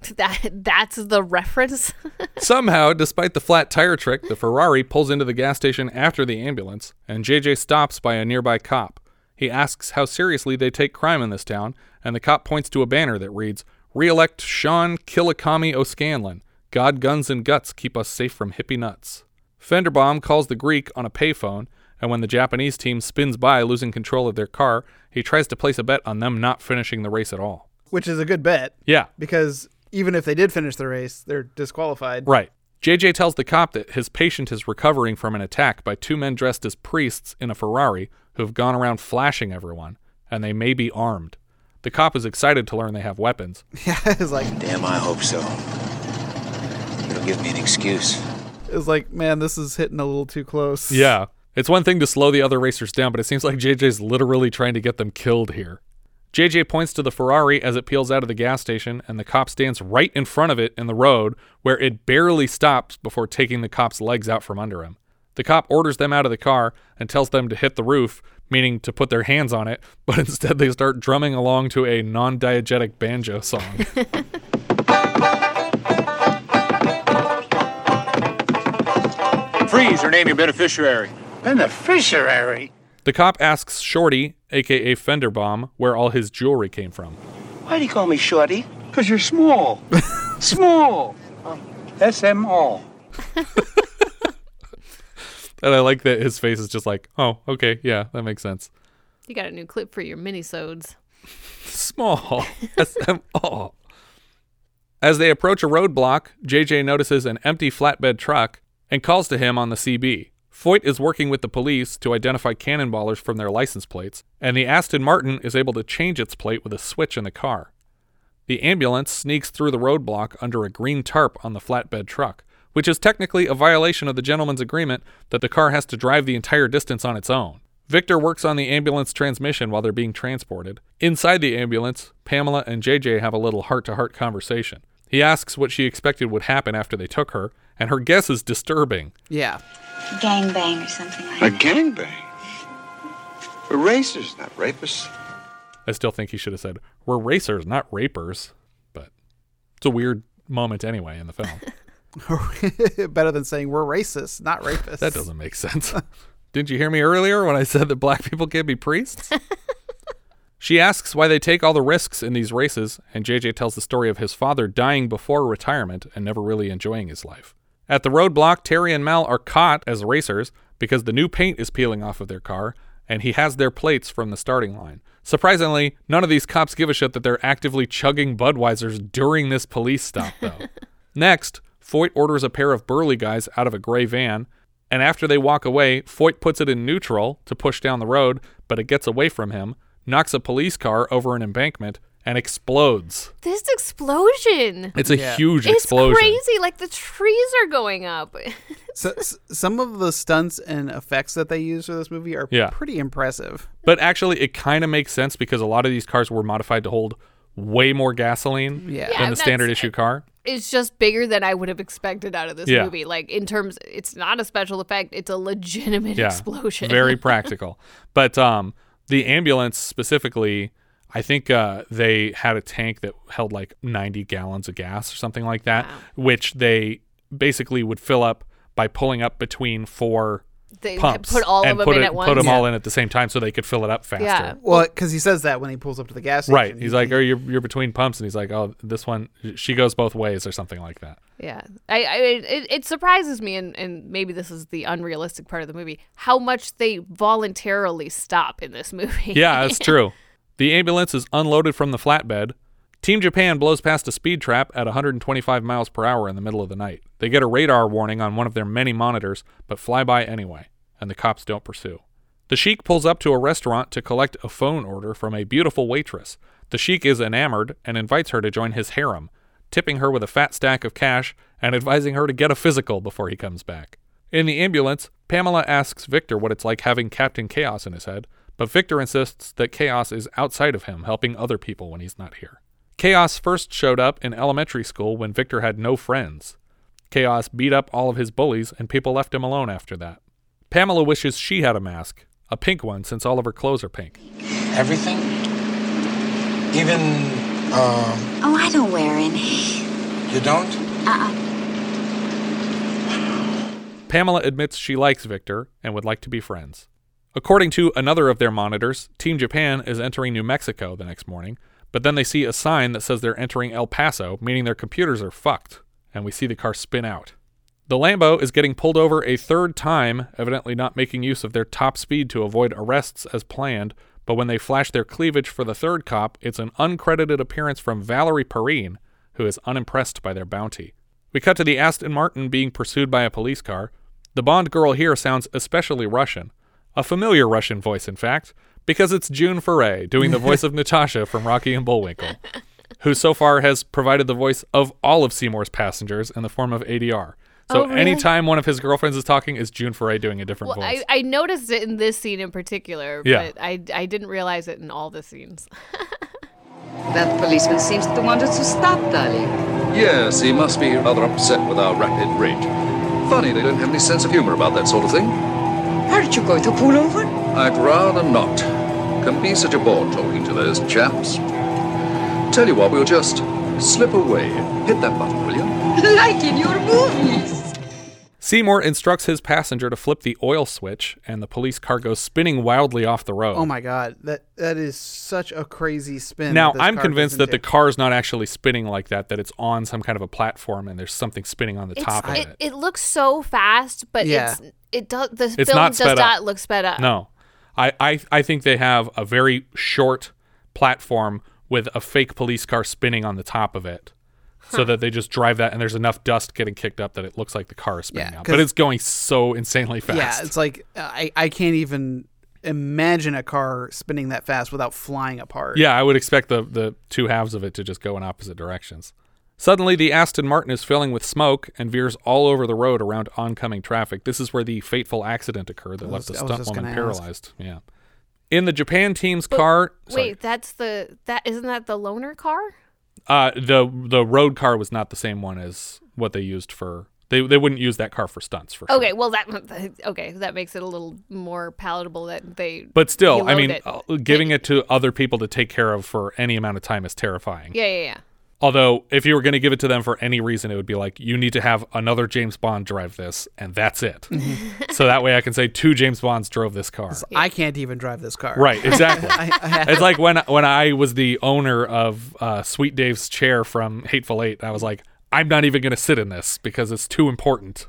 That that's the reference. Somehow, despite the flat tire trick, the Ferrari pulls into the gas station after the ambulance, and JJ stops by a nearby cop. He asks how seriously they take crime in this town, and the cop points to a banner that reads, Re-elect Sean Killikami O'Scanlan. God, guns, and guts keep us safe from hippie nuts. Fenderbaum calls the Greek on a payphone, and when the Japanese team spins by, losing control of their car, he tries to place a bet on them not finishing the race at all. Which is a good bet. Yeah. Because even if they did finish the race, they're disqualified. Right. JJ tells the cop that his patient is recovering from an attack by two men dressed as priests in a Ferrari who have gone around flashing everyone, and they may be armed. The cop is excited to learn they have weapons. Yeah, it's like Damn, I hope so. It'll give me an excuse. it's like, man, this is hitting a little too close. Yeah. It's one thing to slow the other racers down, but it seems like JJ's literally trying to get them killed here. JJ points to the Ferrari as it peels out of the gas station, and the cop stands right in front of it in the road, where it barely stops before taking the cop's legs out from under him. The cop orders them out of the car and tells them to hit the roof, meaning to put their hands on it, but instead they start drumming along to a non diegetic banjo song. Freeze or name your beneficiary. Beneficiary? The cop asks Shorty, aka Fenderbaum, where all his jewelry came from. Why do you call me Shorty? Because you're small. small. S-M-O. And I like that his face is just like, oh, okay, yeah, that makes sense. You got a new clip for your minisodes. Small. S-M-O. As they approach a roadblock, JJ notices an empty flatbed truck and calls to him on the CB. Foyt is working with the police to identify cannonballers from their license plates, and the Aston Martin is able to change its plate with a switch in the car. The ambulance sneaks through the roadblock under a green tarp on the flatbed truck, which is technically a violation of the gentleman's agreement that the car has to drive the entire distance on its own. Victor works on the ambulance transmission while they're being transported. Inside the ambulance, Pamela and JJ have a little heart to heart conversation. He asks what she expected would happen after they took her, and her guess is disturbing. Yeah. Gangbang or something like that. A gangbang. We're racers, not rapists. I still think he should have said, We're racers, not rapers. But it's a weird moment anyway in the film. Better than saying we're racist, not rapists. that doesn't make sense. Didn't you hear me earlier when I said that black people can't be priests? she asks why they take all the risks in these races, and JJ tells the story of his father dying before retirement and never really enjoying his life. At the roadblock, Terry and Mel are caught as racers because the new paint is peeling off of their car, and he has their plates from the starting line. Surprisingly, none of these cops give a shit that they're actively chugging Budweisers during this police stop, though. Next, Foyt orders a pair of burly guys out of a gray van, and after they walk away, Foyt puts it in neutral to push down the road, but it gets away from him, knocks a police car over an embankment, and explodes. This explosion. It's a Yeah. huge It's explosion. It's crazy. Like the trees are going up. So, s- some of the stunts and effects that they use for this movie are Yeah. pretty impressive. But actually, it kind of makes sense because a lot of these cars were modified to hold way more gasoline Yeah. Yeah, than the standard issue car. it's just bigger than I would have expected out of this Yeah. movie. Like in terms, it's not a special effect; it's a legitimate Yeah, explosion. very practical. But um, the ambulance specifically, I think uh, they had a tank that held like 90 gallons of gas or something like that, which they basically would fill up by pulling up between four They pumps put all of and them put in it, at Put them once. all in at the same time so they could fill it up faster. Yeah. Well, because he says that when he pulls up to the gas station. Right. He's like, oh, you're, you're between pumps. And he's like, oh, this one, she goes both ways or something like that. Yeah, I, I it, it surprises me, and, and maybe this is the unrealistic part of the movie, how much they voluntarily stop in this movie. Yeah, that's true. The ambulance is unloaded from the flatbed. Team Japan blows past a speed trap at 125 miles per hour in the middle of the night. They get a radar warning on one of their many monitors, but fly by anyway, and the cops don't pursue. The Sheik pulls up to a restaurant to collect a phone order from a beautiful waitress. The Sheik is enamored and invites her to join his harem, tipping her with a fat stack of cash and advising her to get a physical before he comes back. In the ambulance, Pamela asks Victor what it's like having Captain Chaos in his head, but Victor insists that Chaos is outside of him, helping other people when he's not here. Chaos first showed up in elementary school when Victor had no friends. Chaos beat up all of his bullies, and people left him alone after that. Pamela wishes she had a mask, a pink one, since all of her clothes are pink. Everything? Even, um, Oh, I don't wear any. you don't? Uh-uh. Pamela admits she likes Victor and would like to be friends. According to another of their monitors, Team Japan is entering New Mexico the next morning, But then they see a sign that says they're entering El Paso, meaning their computers are fucked, and we see the car spin out. The Lambo is getting pulled over a third time, evidently not making use of their top speed to avoid arrests as planned. But when they flash their cleavage for the third cop, it's an uncredited appearance from Valerie Perrine, who is unimpressed by their bounty. We cut to the Aston Martin being pursued by a police car. The Bond girl here sounds especially Russian. A familiar Russian voice, in fact, because it's June Foray doing the voice of Natasha from Rocky and Bullwinkle, who so far has provided the voice of all of Seymour's passengers in the form of ADR. So Oh, really? anytime one of his girlfriends is talking, is June Foray doing a different Well, voice. I, I noticed it in this scene in particular, Yeah. but I, I didn't realize it in all the scenes. That policeman seems to want us to stop, darling. Yes, he must be rather upset with our rapid rate. Funny they don't have any sense of humor about that sort of thing. Aren't you going to pull over? I'd rather not. Can be such a bore talking to those chaps. Tell you what, we'll just slip away. Hit that button, will you? like in your movies. Seymour instructs his passenger to flip the oil switch, and the police car goes spinning wildly off the road. Oh my god, that that is such a crazy spin. now, I'm convinced goes that the car is not actually spinning like that, that it's on some kind of a platform and there's something spinning on the It's, top of it, it. it looks so fast, but Yeah. it's it does the It's film not does not up. look sped up. No. I, I, I think they have a very short platform with a fake police car spinning on the top of it. So that they just drive that and there's enough dust getting kicked up that it looks like the car is spinning Yeah, out. But 'cause- it's going so insanely fast. Yeah, it's like uh, I I can't even imagine a car spinning that fast without flying apart. Yeah, I would expect the, the two halves of it to just go in opposite directions. Suddenly, the Aston Martin is filling with smoke and veers all over the road around oncoming traffic. This is where the fateful accident occurred that I left the I stunt woman gonna ask. paralyzed. Yeah. In the Japan team's car, sorry, Wait, that's the that isn't that the loaner car? Uh, the the road car was not the same one as what they used for. They they wouldn't use that car for stunts for. Okay, well that okay that makes it a little more palatable that they. But still, I mean, it. uh, giving it to other people to take care of for any amount of time is terrifying. yeah, yeah, yeah. Although, if you were going to give it to them for any reason, it would be like, you need to have another James Bond drive this, and that's it. so that way I can say two James Bonds drove this car. I can't even drive this car. Right, exactly. I- I it's like when when I was the owner of uh, Sweet Dave's chair from Hateful Eight, I was like, I'm not even going to sit in this because it's too important.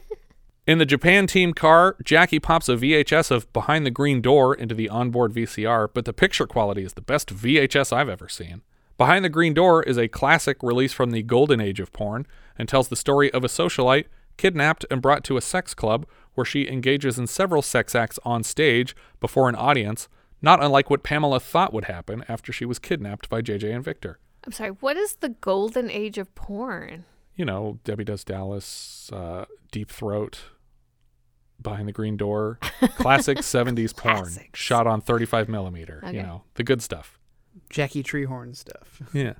in the Japan team car, Jackie pops a VHS of Behind the Green Door into the onboard VCR, but the picture quality is the best VHS I've ever seen. Behind the Green Door is a classic release from the golden age of porn and tells the story of a socialite kidnapped and brought to a sex club where she engages in several sex acts on stage before an audience, not unlike what Pamela thought would happen after she was kidnapped by JJ and Victor. I'm sorry. What is the golden age of porn? You know, Debbie Does Dallas, uh, Deep Throat, Behind the Green Door, classic 70s porn shot on 35 millimeter. Okay. You know, the good stuff. Jackie Treehorn stuff. Yeah.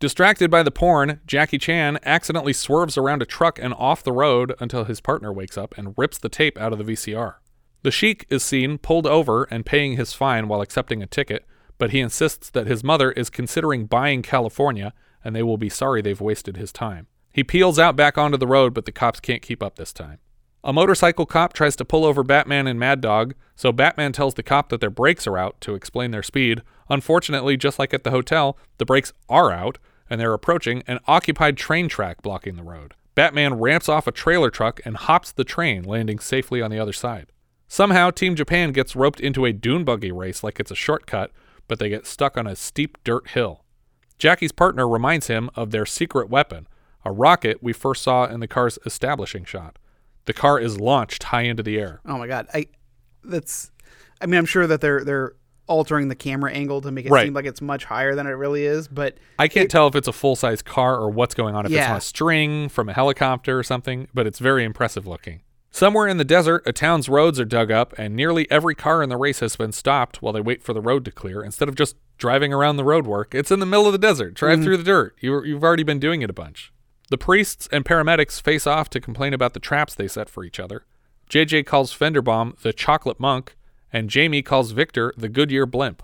Distracted by the porn, Jackie Chan accidentally swerves around a truck and off the road until his partner wakes up and rips the tape out of the VCR. The Sheik is seen pulled over and paying his fine while accepting a ticket, but he insists that his mother is considering buying California and they will be sorry they've wasted his time. He peels out back onto the road, but the cops can't keep up this time. A motorcycle cop tries to pull over Batman and Mad Dog, so Batman tells the cop that their brakes are out to explain their speed. Unfortunately, just like at the hotel, the brakes are out, and they're approaching an occupied train track blocking the road. Batman ramps off a trailer truck and hops the train, landing safely on the other side. Somehow, Team Japan gets roped into a dune buggy race like it's a shortcut, but they get stuck on a steep dirt hill. Jackie's partner reminds him of their secret weapon, a rocket we first saw in the car's establishing shot. The car is launched high into the air. Oh my god, I that's I mean I'm sure that they're they're altering the camera angle to make it Right. seem like it's much higher than it really is, but I can't tell if it's a full size car or what's going on, if it's on a string from a helicopter or something, but it's very impressive looking. Somewhere in the desert, a town's roads are dug up, and nearly every car in the race has been stopped while they wait for the road to clear instead of just driving around the road work. It's in the middle of the desert. Drive Mhm. through the dirt. You, you've already been doing it a bunch. The priests and paramedics face off to complain about the traps they set for each other. JJ calls Fenderbaum the chocolate monk, and Jamie calls Victor the Goodyear blimp.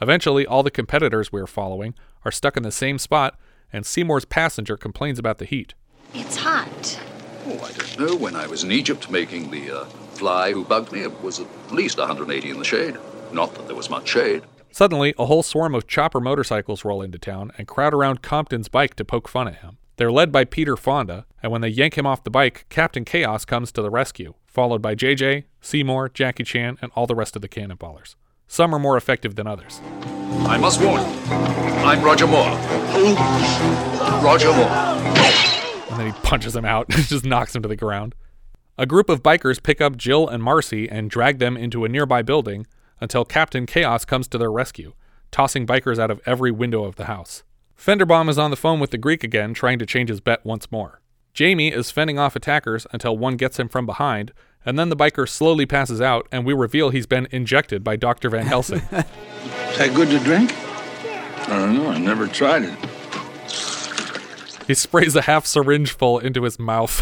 Eventually, all the competitors we are following are stuck in the same spot, and Seymour's passenger complains about the heat. It's hot. Oh, I don't know. When I was in Egypt making the uh, fly who bugged me, it was at least 180 in the shade. Not that there was much shade. Suddenly, a whole swarm of chopper motorcycles roll into town and crowd around Compton's bike to poke fun at him. They're led by Peter Fonda, and when they yank him off the bike, Captain Chaos comes to the rescue, followed by JJ, Seymour, Jackie Chan, and all the rest of the cannonballers. Some are more effective than others. I must warn you, I'm Roger Moore. Roger Moore. And then he punches him out and just knocks him to the ground. A group of bikers pick up Jill and Marcy and drag them into a nearby building until Captain Chaos comes to their rescue, tossing bikers out of every window of the house. Fenderbaum is on the phone with the Greek again, trying to change his bet once more. Jamie is fending off attackers until one gets him from behind, and then the biker slowly passes out, and we reveal he's been injected by Dr. Van Helsing. Is that good to drink? I don't know. I never tried it. he sprays a half syringe full into his mouth.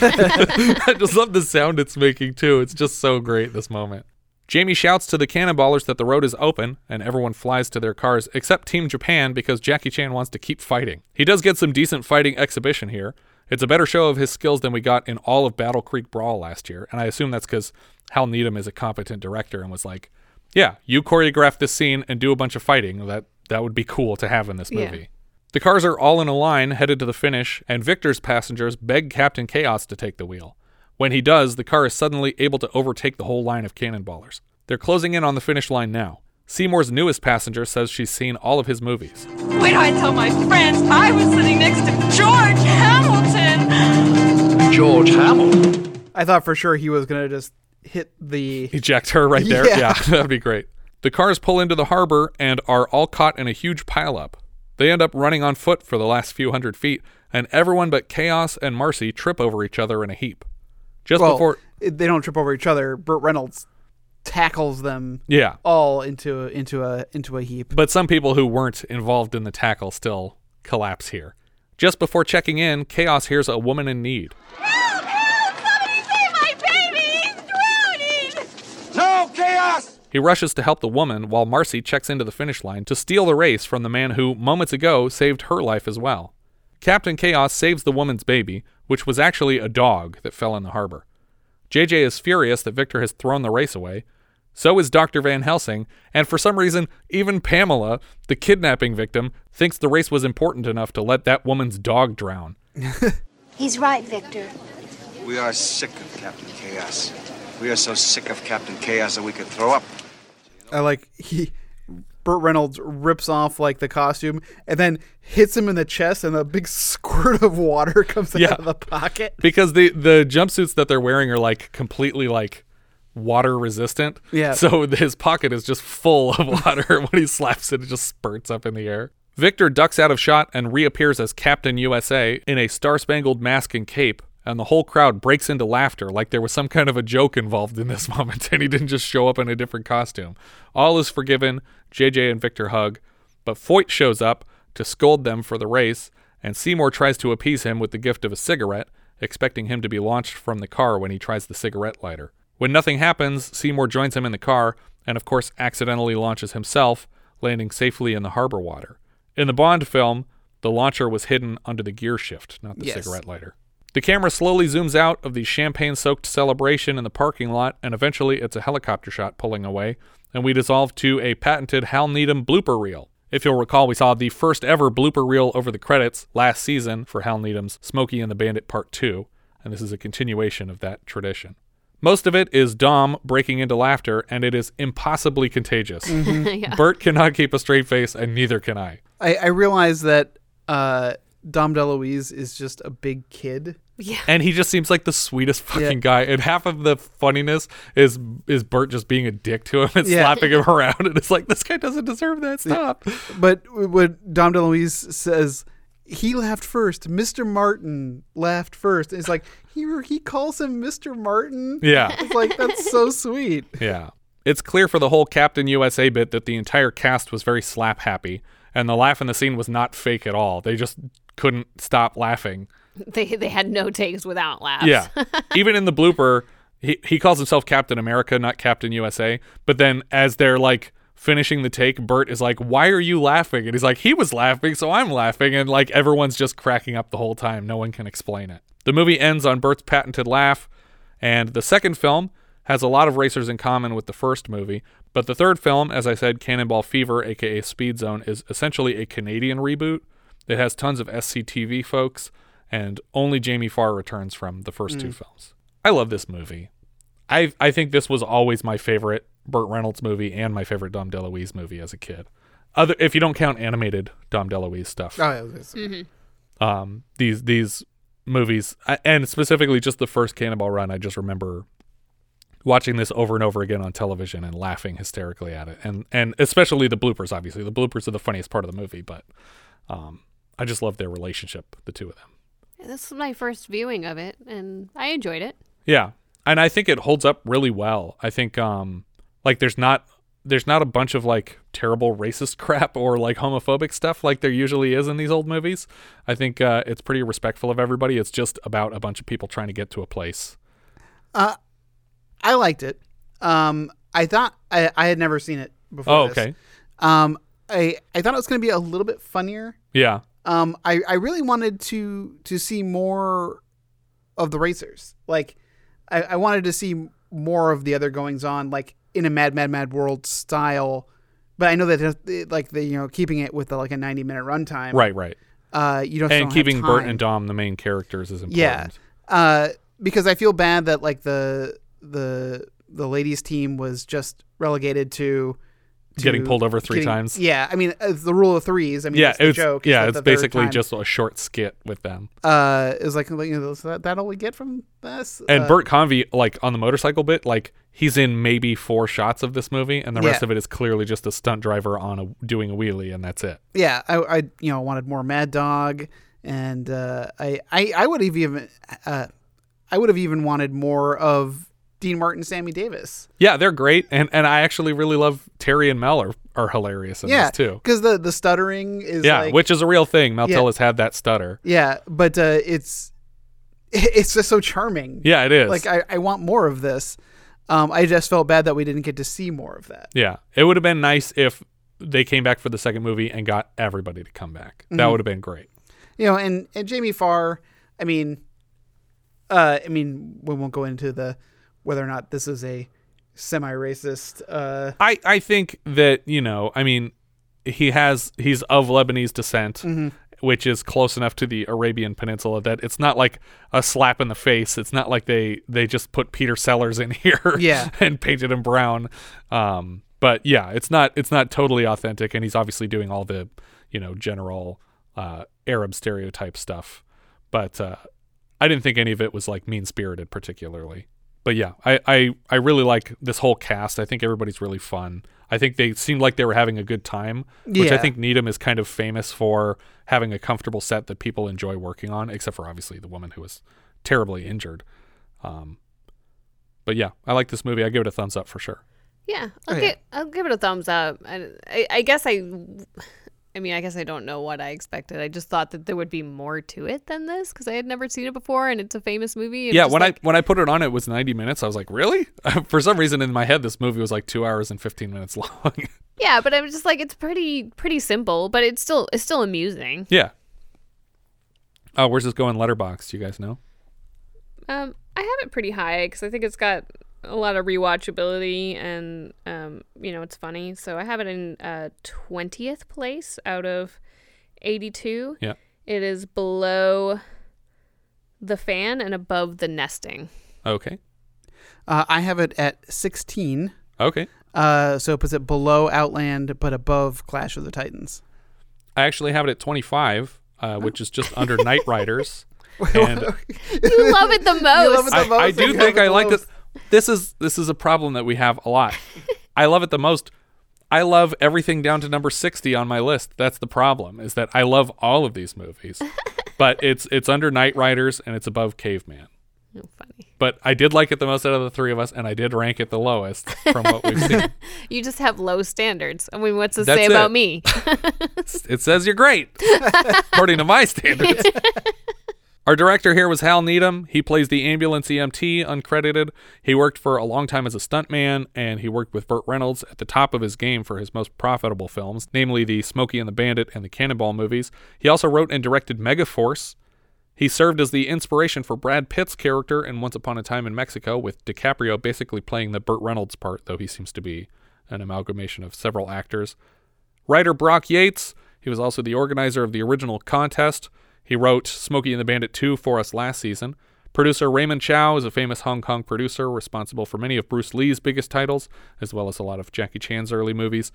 I just love the sound it's making, too. It's just so great, this moment. Jamie shouts to the cannonballers that the road is open, and everyone flies to their cars except Team Japan because Jackie Chan wants to keep fighting. He does get some decent fighting exhibition here. It's a better show of his skills than we got in all of Battle Creek Brawl last year, and I assume that's because Hal Needham is a competent director and was like, "Yeah, you choreograph this scene and do a bunch of fighting. That that would be cool to have in this Yeah. movie." The cars are all in a line headed to the finish, and Victor's passengers beg Captain Chaos to take the wheel. When he does, the car is suddenly able to overtake the whole line of cannonballers. They're closing in on the finish line now. Seymour's newest passenger says she's seen all of his movies. Wait till I tell my friends I was sitting next to George Hamilton. George Hamilton. I thought for sure he was gonna just hit the Eject her right there. Yeah. Yeah, that'd be great. The cars pull into the harbor and are all caught in a huge pileup. They end up running on foot for the last few hundred feet, and everyone but Chaos and Marcy trip over each other in a heap. Just well, before they don't trip over each other. Burt Reynolds tackles them. Yeah. all into into a into a heap. But some people who weren't involved in the tackle still collapse here. Just before checking in, Chaos hears a woman in need. Help! Help! Somebody save My baby is drowning. No, Chaos! He rushes to help the woman while Marcy checks into the finish line to steal the race from the man who, moments ago, saved her life as well. Captain Chaos saves the woman's baby, which was actually a dog that fell in the harbor. JJ is furious that Victor has thrown the race away. So is Dr. Van Helsing, and for some reason, even Pamela, the kidnapping victim, thinks the race was important enough to let that woman's dog drown. He's right, Victor. We are sick of Captain Chaos. We are so sick of Captain Chaos that we could throw up. I like he Burt Reynolds rips off like the costume and then hits him in the chest and a big squirt of water comes Yeah. out of the pocket. because the the jumpsuits that they're wearing are like completely like water resistant. Yeah. So his pocket is just full of water. when he slaps it, it just spurts up in the air. Victor ducks out of shot and reappears as Captain USA in a star spangled mask and cape. And the whole crowd breaks into laughter like there was some kind of a joke involved in this moment and he didn't just show up in a different costume. All is forgiven. JJ and Victor hug. But Foyt shows up to scold them for the race, and Seymour tries to appease him with the gift of a cigarette, expecting him to be launched from the car when he tries the cigarette lighter. When nothing happens, Seymour joins him in the car, and of course accidentally launches himself, landing safely in the harbor water. In the Bond film, the launcher was hidden under the gear shift, not the Yes. cigarette lighter. The camera slowly zooms out of the champagne soaked celebration in the parking lot, and eventually it's a helicopter shot pulling away, and we dissolve to a patented Hal Needham blooper reel. If you'll recall, we saw the first ever blooper reel over the credits last season for Hal Needham's Smokey and the Bandit Part 2, and this is a continuation of that tradition. Most of it is Dom breaking into laughter, and it is impossibly contagious. Mhm. Yeah. Burt cannot keep a straight face, and neither can I. I, I realize that uh, Dom DeLuise is just a big kid. Yeah. And he just seems like the sweetest fucking Yeah. guy. And half of the funniness is is Burt just being a dick to him and Yeah. slapping him around. And it's like, this guy doesn't deserve that. Stop. But what Dom DeLuise says, he laughed first. Mr. Martin laughed first. It's like he he calls him Mr. Martin. Yeah. it's like that's so sweet. Yeah. It's clear for the whole Captain USA bit that the entire cast was very slap happy. And the laugh in the scene was not fake at all. They just couldn't stop laughing. They they had no takes without laughs. Yeah. Even in the blooper, he, he calls himself Captain America, not Captain USA. But then as they're like finishing the take, Burt is like, Why are you laughing? And he's like, He was laughing, so I'm laughing. And like everyone's just cracking up the whole time. No one can explain it. The movie ends on Burt's patented laugh. And the second film has a lot of racers in common with the first movie, but the third film, as I said, Cannonball Fever, aka Speed Zone, is essentially a Canadian reboot. It has tons of SCTV folks, and only Jamie Farr returns from the first two Mm. films. I love this movie. I I think this was always my favorite Burt Reynolds movie and my favorite Dom DeLuise movie as a kid. Other if you don't count animated Dom DeLuise stuff. Oh, yeah, mm-hmm. Um, these these movies and specifically just the first Cannonball Run, I just remember watching this over and over again on television and laughing hysterically at it, and and especially the bloopers. Obviously, the bloopers are the funniest part of the movie, but um, I just love their relationship, the two of them. This was my first viewing of it, and I enjoyed it. Yeah, and I think it holds up really well. I think um like there's not there's not a bunch of like terrible racist crap or like homophobic stuff like there usually is in these old movies. I think uh, it's pretty respectful of everybody. It's just about a bunch of people trying to get to a place. Uh, I liked it. Um, I thought I, I had never seen it before. Oh, this. okay. Um, I I thought it was going to be a little bit funnier. Yeah. Um, I, I really wanted to to see more of the racers. Like, I, I wanted to see more of the other goings on, like in a Mad Mad Mad World style. But I know that it- like the you know keeping it with the, like a ninety minute runtime. Right, right. Uh, you don't and keeping Bert and Dom the main characters is important. Yeah, uh, because I feel bad that like the the the ladies team was just relegated to, to Getting pulled over three getting- times. Yeah, I mean uh, the rule of threes. I mean, yeah, it's joke. yeah, it's basically just a short skit with them. uh, is like you know that, that all we get from this. And uh, Bert Convy, like on the motorcycle bit, like he's in maybe four shots of this movie, and the rest of it is clearly just a stunt driver on a doing a wheelie, and that's it. yeah, I, I you know wanted more Mad Dog, and uh, I, I I would have even uh, I would have even wanted more of Dean Martin, Sammy Davis. Yeah, they're great, and and I actually really love Terry and Mel are, are hilarious in yeah, this too. because the the stuttering is Yeah, like, which is a real thing. Mel Yeah. Tillis had that stutter. Yeah, but uh, it's it's just so charming. Yeah, it is. Like I, I want more of this. Um, I just felt bad that we didn't get to see more of that. Yeah, it would have been nice if they came back for the second movie and got everybody to come back. That Mhm. would have been great. You know, and and Jamie Farr. I mean, uh, I mean, we won't go into the whether or not this is a semi-racist. Uh, I I think that you know, I mean, he has he's of Lebanese descent, Mhm. Which is close enough to the Arabian Peninsula that it's not like a slap in the face. It's not like they they just put Peter Sellers in here, Yeah. and painted him brown. Um, but yeah, it's not it's not totally authentic, and he's obviously doing all the you know general uh, Arab stereotype stuff. But uh, I didn't think any of it was like mean spirited particularly. But yeah, I, I, I really like this whole cast. I think everybody's really fun. I think they seemed like they were having a good time, which I think Needham is kind of famous for having a comfortable set that people enjoy working on, except for obviously the woman who was terribly injured. Um, but yeah, I like this movie. I give it a thumbs up for sure. Yeah, I'll, Oh, gi- I'll give it a thumbs up. I, I, I guess I, I mean, I guess I don't know what I expected. I just thought that there would be more to it than this because I had never seen it before, and it's a famous movie. yeah, when like, I when I put it on, it was ninety minutes. I was like, really? for some reason in my head, this movie was like two hours and fifteen minutes long. yeah, but I'm just like it's pretty pretty simple, but it's still it's still amusing. yeah. Oh, where's this going? Letterboxd? Do you guys know? Um, I have it pretty high because I think it's got a lot of rewatchability and um, you know, it's funny. So I have it in uh twentieth place out of eighty-two. Yeah. It is below the fan and above the nesting. Okay. uh, I have it at sixteen. Okay. Uh, so it puts it below Outland, but above Clash of the Titans. I actually have it at 25, uh, which is just under Knightriders. and You love it the most. love it the I, most I and do think I like most. this. This is this is a problem that we have a lot. I love it the most. I love everything down to number 60 on my list. That's the problem. Is that I love all of these movies, but it's it's under Knightriders and it's above Caveman. Oh, funny. But I did like it the most out of the three of us, and I did rank it the lowest from what we've seen. You just have low standards. I mean, what's to That's say about it. me? it says you're great, according to my standards. Our director here was Hal Needham. He plays the ambulance EMT, uncredited. He worked for a long time as a stuntman, and he worked with Burt Reynolds at the top of his game for his most profitable films, namely the Smokey and the Bandit and the Cannonball movies. He also wrote and directed Megaforce. He served as the inspiration for Brad Pitt's character in Once Upon a Time in Mexico, with DiCaprio basically playing the Burt Reynolds part, though he seems to be an amalgamation of several actors. Writer Brock Yates, he was also the organizer of the original contest. He wrote Smokey and the Bandit 2 for us last season. Producer Raymond Chow is a famous Hong Kong producer responsible for many of Bruce Lee's biggest titles, as well as a lot of Jackie Chan's early movies.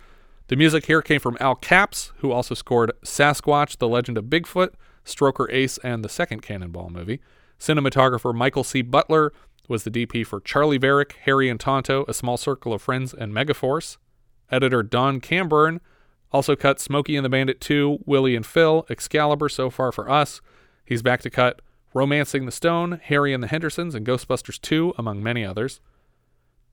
The music here came from Al Capps, who also scored Sasquatch, The Legend of Bigfoot, Stroker Ace, and the second Cannonball movie. Cinematographer Michael C. Butler was the DP for Charley Varrick, Harry and Tonto, A Small Circle of Friends, and Megaforce. Editor Donn Cambern also cut Smokey and the Bandit 2, Willie and Phil, Excalibur so far for us. He's back to cut Romancing the Stone, Harry and the Hendersons, and Ghostbusters 2, among many others.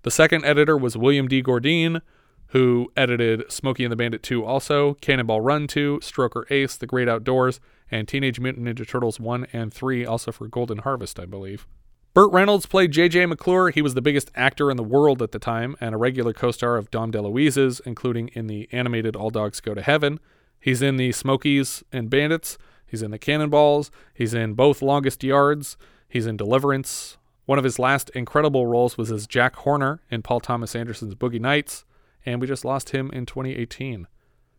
The second editor was William D. Gordean, who edited Smokey and the Bandit 2 also, Cannonball Run 2, Stroker Ace, The Great Outdoors, and Teenage Mutant Ninja Turtles 1 and 3, also for Golden Harvest, I believe. Burt Reynolds played J.J. McClure. He was the biggest actor in the world at the time and a regular co star of Dom DeLuise's, including in the animated All Dogs Go to Heaven. He's in the Smokies and Bandits. He's in the Cannonballs. He's in both Longest Yards. He's in Deliverance. One of his last incredible roles was as Jack Horner in Paul Thomas Anderson's Boogie Nights, and we just lost him in 2018.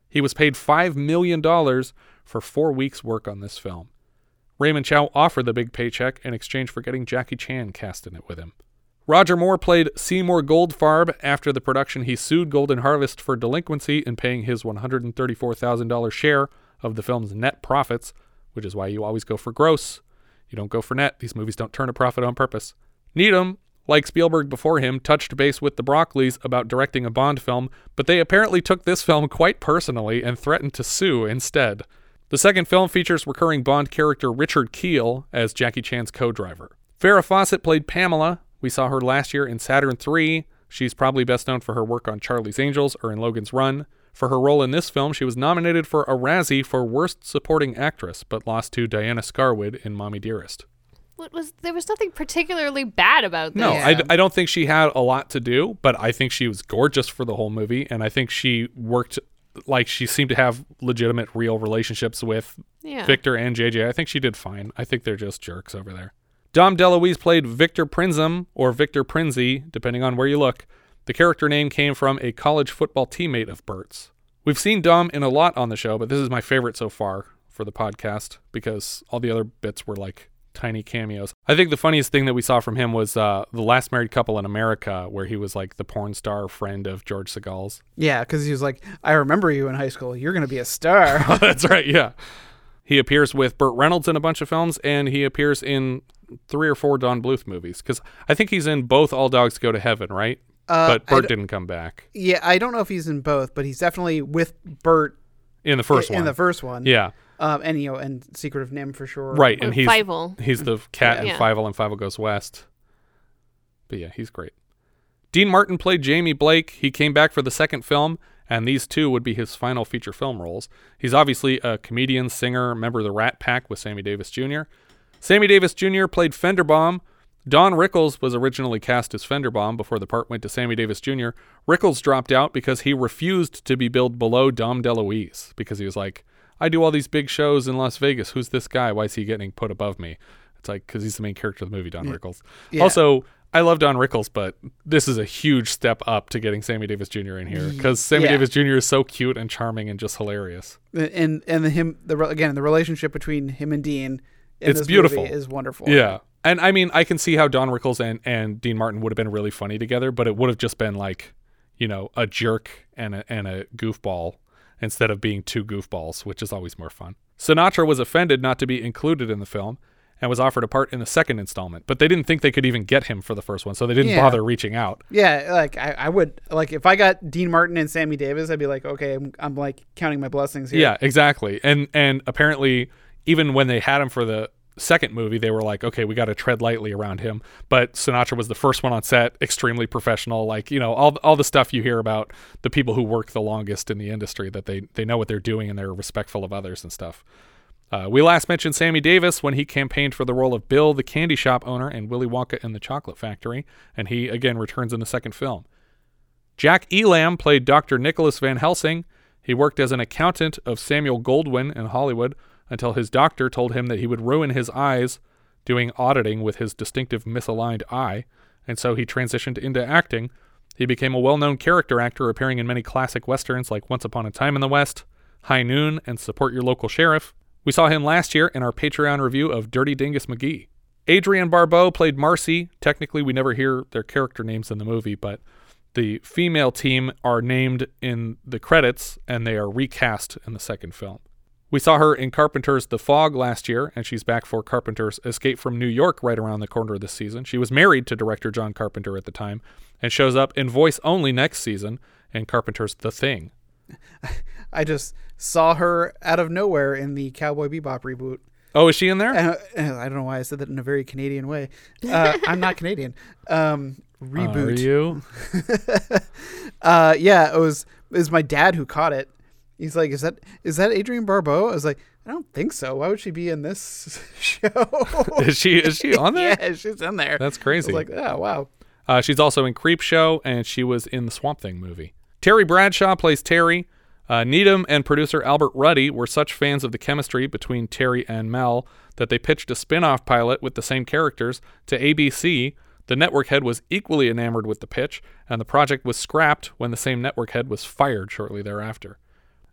He was paid $5 million for four weeks' work on this film. Raymond Chow offered the big paycheck in exchange for getting Jackie Chan cast in it with him. Roger Moore played Seymour Goldfarb. After the production, he sued Golden Harvest for delinquency in paying his $134,000 share of the film's net profits, which is why you always go for gross. You don't go for net. These movies don't turn a profit on purpose. Needham, like Spielberg before him, touched base with the Broccoli's about directing a Bond film, but they apparently took this film quite personally and threatened to sue instead. The second film features recurring Bond character Richard Kiel as Jackie Chan's co driver. Farrah Fawcett played Pamela. We saw her last year in Saturn 3. She's probably best known for her work on Charlie's Angels or in Logan's Run. For her role in this film, she was nominated for a Razzie for Worst Supporting Actress, but lost to Diana Scarwid in Mommy Dearest. What was there was nothing particularly bad about this. No, I, I don't think she had a lot to do, but I think she was gorgeous for the whole movie, and I think she worked like she seemed to have legitimate, real relationships with Yeah. Victor and JJ. I think she did fine. I think they're just jerks over there. Dom DeLuise played Victor Prinzum or Victor Prinzi, depending on where you look. The character name came from a college football teammate of Bert's. We've seen Dom in a lot on the show, but this is my favorite so far for the podcast because all the other bits were like tiny cameos. I think the funniest thing that we saw from him was uh, the last married couple in America, where he was like the porn star friend of George Segal's. Yeah, because he was like, I remember you in high school. You're going to be a star. That's right. Yeah. He appears with Burt Reynolds in a bunch of films, and he appears in three or four Don Bluth movies. Because I think he's in both All Dogs Go to Heaven, right? Uh, but d- didn't come back yeah, I don't know if he's in both, but he's definitely with Bert in the first in one. the first one. Yeah. Um, and you know, and Secret of NIMH for sure. Right, and he's Fievel. he's the cat in Yeah. Fievel and Fievel Goes West. But yeah, he's great. Dean Martin played Jamie Blake. He came back for the second film, and these two would be his final feature film roles. He's obviously a comedian, singer, member of the Rat Pack with Sammy Davis Jr. Sammy Davis Jr. played Fenderbaum. Don Rickles was originally cast as Fenderbaum before the part went to Sammy Davis Jr. Rickles dropped out because he refused to be billed below Dom DeLuise because he was like, I do all these big shows in Las Vegas. Who's this guy? Why is he getting put above me? It's like because he's the main character of the movie, Don. Rickles. Yeah. Also, I love Don Rickles, but this is a huge step up to getting Sammy Davis Jr. in here because Sammy Yeah. Davis Jr. is so cute and charming and just hilarious. And and the him the again the relationship between him and Dean. In it's this beautiful. movie is wonderful. Yeah. And I mean, I can see how Don Rickles and, and Dean Martin would have been really funny together, but it would have just been like, you know, a jerk and a, and a goofball instead of being two goofballs, which is always more fun. Sinatra was offended not to be included in the film and was offered a part in the second installment, but they didn't think they could even get him for the first one, so they didn't Yeah. bother reaching out. Yeah, like I, I would like if I got Dean Martin and Sammy Davis, I'd be like, okay, I'm, I'm like counting my blessings here. Yeah, exactly. And and apparently even when they had him for the second movie, they were like, okay, we got to tread lightly around him. But Sinatra was the first one on set, extremely professional, like, you know, all all the stuff you hear about the people who work the longest in the industry that they they know what they're doing and they're respectful of others and stuff. Uh, we last mentioned Sammy Davis when he campaigned for the role of Bill, the candy shop owner, in Willy Wonka and the Chocolate Factory, and he again returns in the second film. Jack Elam played Dr. Nicholas Van Helsing. He worked as an accountant of Samuel Goldwyn in Hollywood, until his doctor told him that he would ruin his eyes doing auditing with his distinctive misaligned eye, and so he transitioned into acting. He became a well known character actor, appearing in many classic westerns like Once Upon a Time in the West, High Noon, and Support Your Local Sheriff. We saw him last year in our Patreon review of Dirty Dingus McGee. Adrienne Barbeau played Marcy. Technically, we never hear their character names in the movie, but the female team are named in the credits and they are recast in the second film. We saw her in Carpenter's The Fog last year, and she's back for Carpenter's Escape from New York right around the corner of this season. She was married to director John Carpenter at the time and shows up in voice only next season in Carpenter's The Thing. I just saw her out of nowhere in the Cowboy Bebop reboot. Oh, is she in there? Uh, I don't know why I said that in a very Canadian way. Uh, I'm not Canadian. Um, reboot. Are you? uh, yeah, it was it was my dad who caught it. He's like, "Is that is that Adrienne Barbeau?" I was like, "I don't think so. Why would she be in this show?" is she is she on there? yeah, she's in there. That's crazy. I was like, "Oh wow." Uh, she's also in Creep Show, and she was in the Swamp Thing movie. Terry Bradshaw plays Terry. Uh, Needham and producer Albert Ruddy were such fans of the chemistry between Terry and Mel that they pitched a spin off pilot with the same characters to ABC. The network head was equally enamored with the pitch, and the project was scrapped when the same network head was fired shortly thereafter.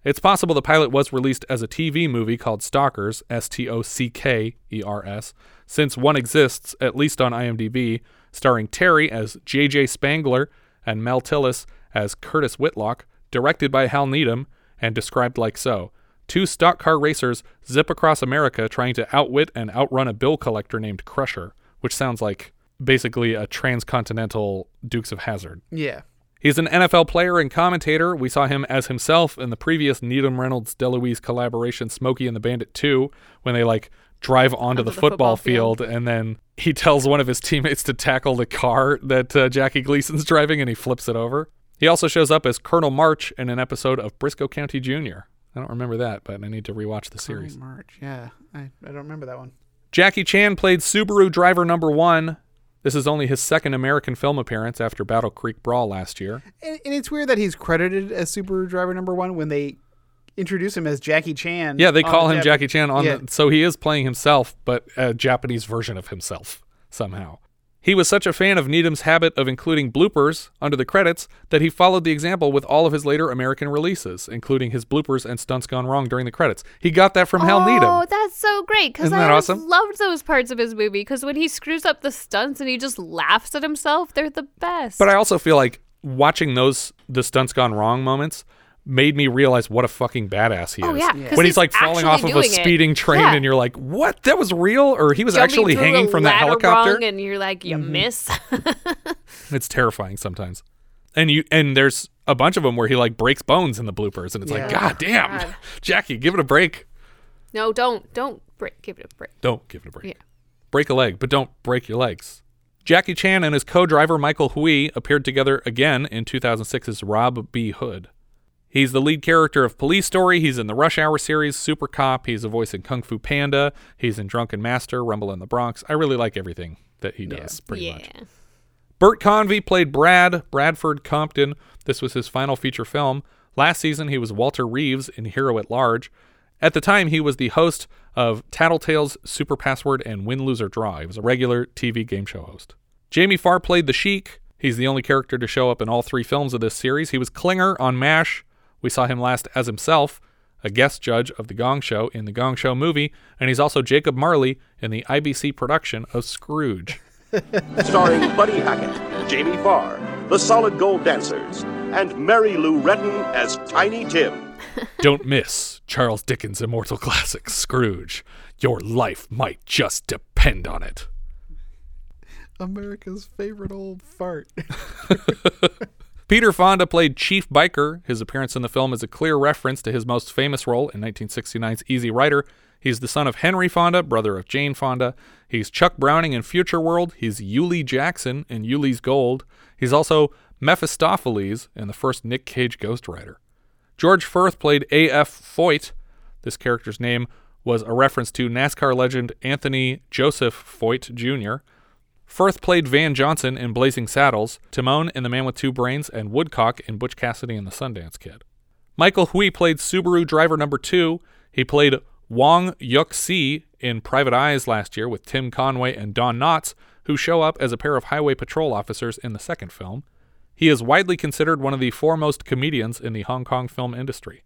It's possible the pilot was released as a TV movie called Stockers, S T O C K E R S, since one exists, at least on IMDb, starring Terry as J.J. Spangler and Mel Tillis as Curtis Whitlock, directed by Hal Needham, and described like so. Two stock car racers zip across America trying to outwit and outrun a bill collector named Crusher, which sounds like basically a transcontinental Dukes of Hazzard. Yeah. He's an NFL player and commentator. We saw him as himself in the previous Needham Reynolds DeLuise collaboration, Smokey and the Bandit 2, when they like drive onto, Onto the, the football, football field, field. and then he tells one of his teammates to tackle the car that uh, Jackie Gleason's driving and he flips it over. He also shows up as Colonel March in an episode of Brisco County Jr. I don't remember that, but I need to rewatch the series. Oh, March. Yeah, I, I don't remember that one. Jackie Chan played Subaru driver number one. This is only his second American film appearance after Battle Creek Brawl last year. And, and it's weird that he's credited as Subaru driver number one when they introduce him as Jackie Chan. Yeah, they call him Jap- Jackie Chan on Yeah. the so he is playing himself, but a Japanese version of himself somehow. He was such a fan of Needham's habit of including bloopers under the credits that he followed the example with all of his later American releases, including his bloopers and stunts gone wrong during the credits. He got that from Hal Needham. Oh, that's so great because Isn't I awesome? loved those parts of his movie. Because when he screws up the stunts and he just laughs at himself, they're the best. But I also feel like watching those the stunts gone wrong moments made me realize what a fucking badass he Oh, is. yeah, 'cause When he's he's like falling off of a doing it. speeding train Yeah. and you're like, "What? That was real?" Or he was Jumping actually hanging from that helicopter. and you're like, you mm-hmm. miss. It's terrifying sometimes. And you and there's a bunch of them where he like breaks bones in the bloopers and it's like, "God damn. God. Jackie, give it a break." no, don't, don't break. Give it a break. Don't give it a break. Yeah. Break a leg, but don't break your legs. Jackie Chan and his co-driver Michael Hui appeared together again in 2006's Rob B. Hood. He's the lead character of Police Story. He's in the Rush Hour series, Super Cop. He's a voice in Kung Fu Panda. He's in Drunken Master, Rumble in the Bronx. I really like everything that he does, pretty yeah. much. Bert Convy played Brad, Bradford Compton. This was his final feature film. Last season, he was Walter Reeves in Hero at Large. At the time, he was the host of Tattletales, Super Password, and Win, Lose, or Draw. He was a regular TV game show host. Jamie Farr played the Sheik. He's the only character to show up in all three films of this series. He was Klinger on MASH. We saw him last as himself, a guest judge of The Gong Show in The Gong Show movie, and he's also Jacob Marley in the IBC production of Scrooge. starring Buddy Hackett, Jamie Farr, the Solid Gold Dancers, and Mary Lou Retton as Tiny Tim. Don't miss Charles Dickens' immortal classic, Scrooge. Your life might just depend on it. America's favorite old fart. Peter Fonda played Chief Biker. His appearance in the film is a clear reference to his most famous role in 1969's Easy Rider. He's the son of Henry Fonda, brother of Jane Fonda. He's Chuck Browning in Future World. He's Ulee Jackson in Ulee's Gold. He's also Mephistopheles in the first Nick Cage Ghost Rider. George Furth played A.F. Foyt. This character's name was a reference to NASCAR legend Anthony Joseph Foyt Jr. Furth played Van Johnson in Blazing Saddles, Timon in The Man with Two Brains, and Woodcock in Butch Cassidy and the Sundance Kid. Michael Hui played Subaru driver number two. He played Wong Yuk Si in Private Eyes last year with Tim Conway and Don Knotts, who show up as a pair of highway patrol officers in the second film. He is widely considered one of the foremost comedians in the Hong Kong film industry.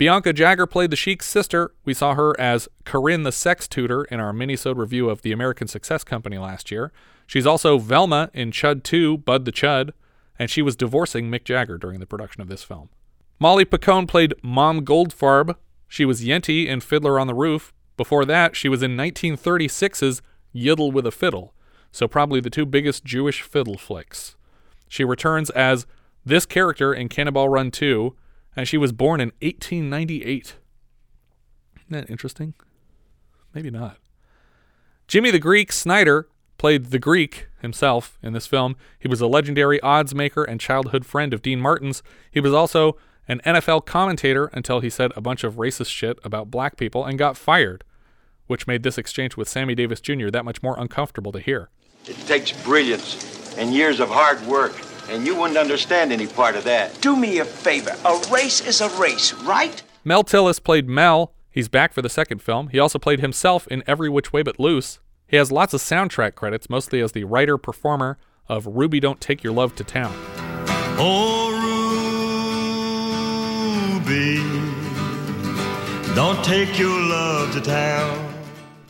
Bianca Jagger played the Sheik's sister. We saw her as Corinne the sex tutor in our minisode review of The American Success Company last year. She's also Velma in Chud 2, Bud the Chud, and she was divorcing Mick Jagger during the production of this film. Molly Picon played Mom Goldfarb. She was Yente in Fiddler on the Roof. Before that, she was in 1936's Yiddle with a Fiddle, so probably the two biggest Jewish fiddle flicks. She returns as this character in Cannonball Run 2, and she was born in 1898. Isn't that interesting? Maybe not. Jimmy the Greek Snyder played the Greek himself in this film. He was a legendary odds maker and childhood friend of Dean Martin's. He was also an NFL commentator until he said a bunch of racist shit about black people and got fired, which made this exchange with Sammy Davis Jr. that much more uncomfortable to hear. It takes brilliance and years of hard work, and you wouldn't understand any part of that. Do me a favor. A race is a race, right? Mel Tillis played Mel. He's back for the second film. He also played himself in Every Which Way But Loose. He has lots of soundtrack credits, mostly as the writer performer of Ruby Don't Take Your Love to Town. Oh, Ruby, don't take your love to town.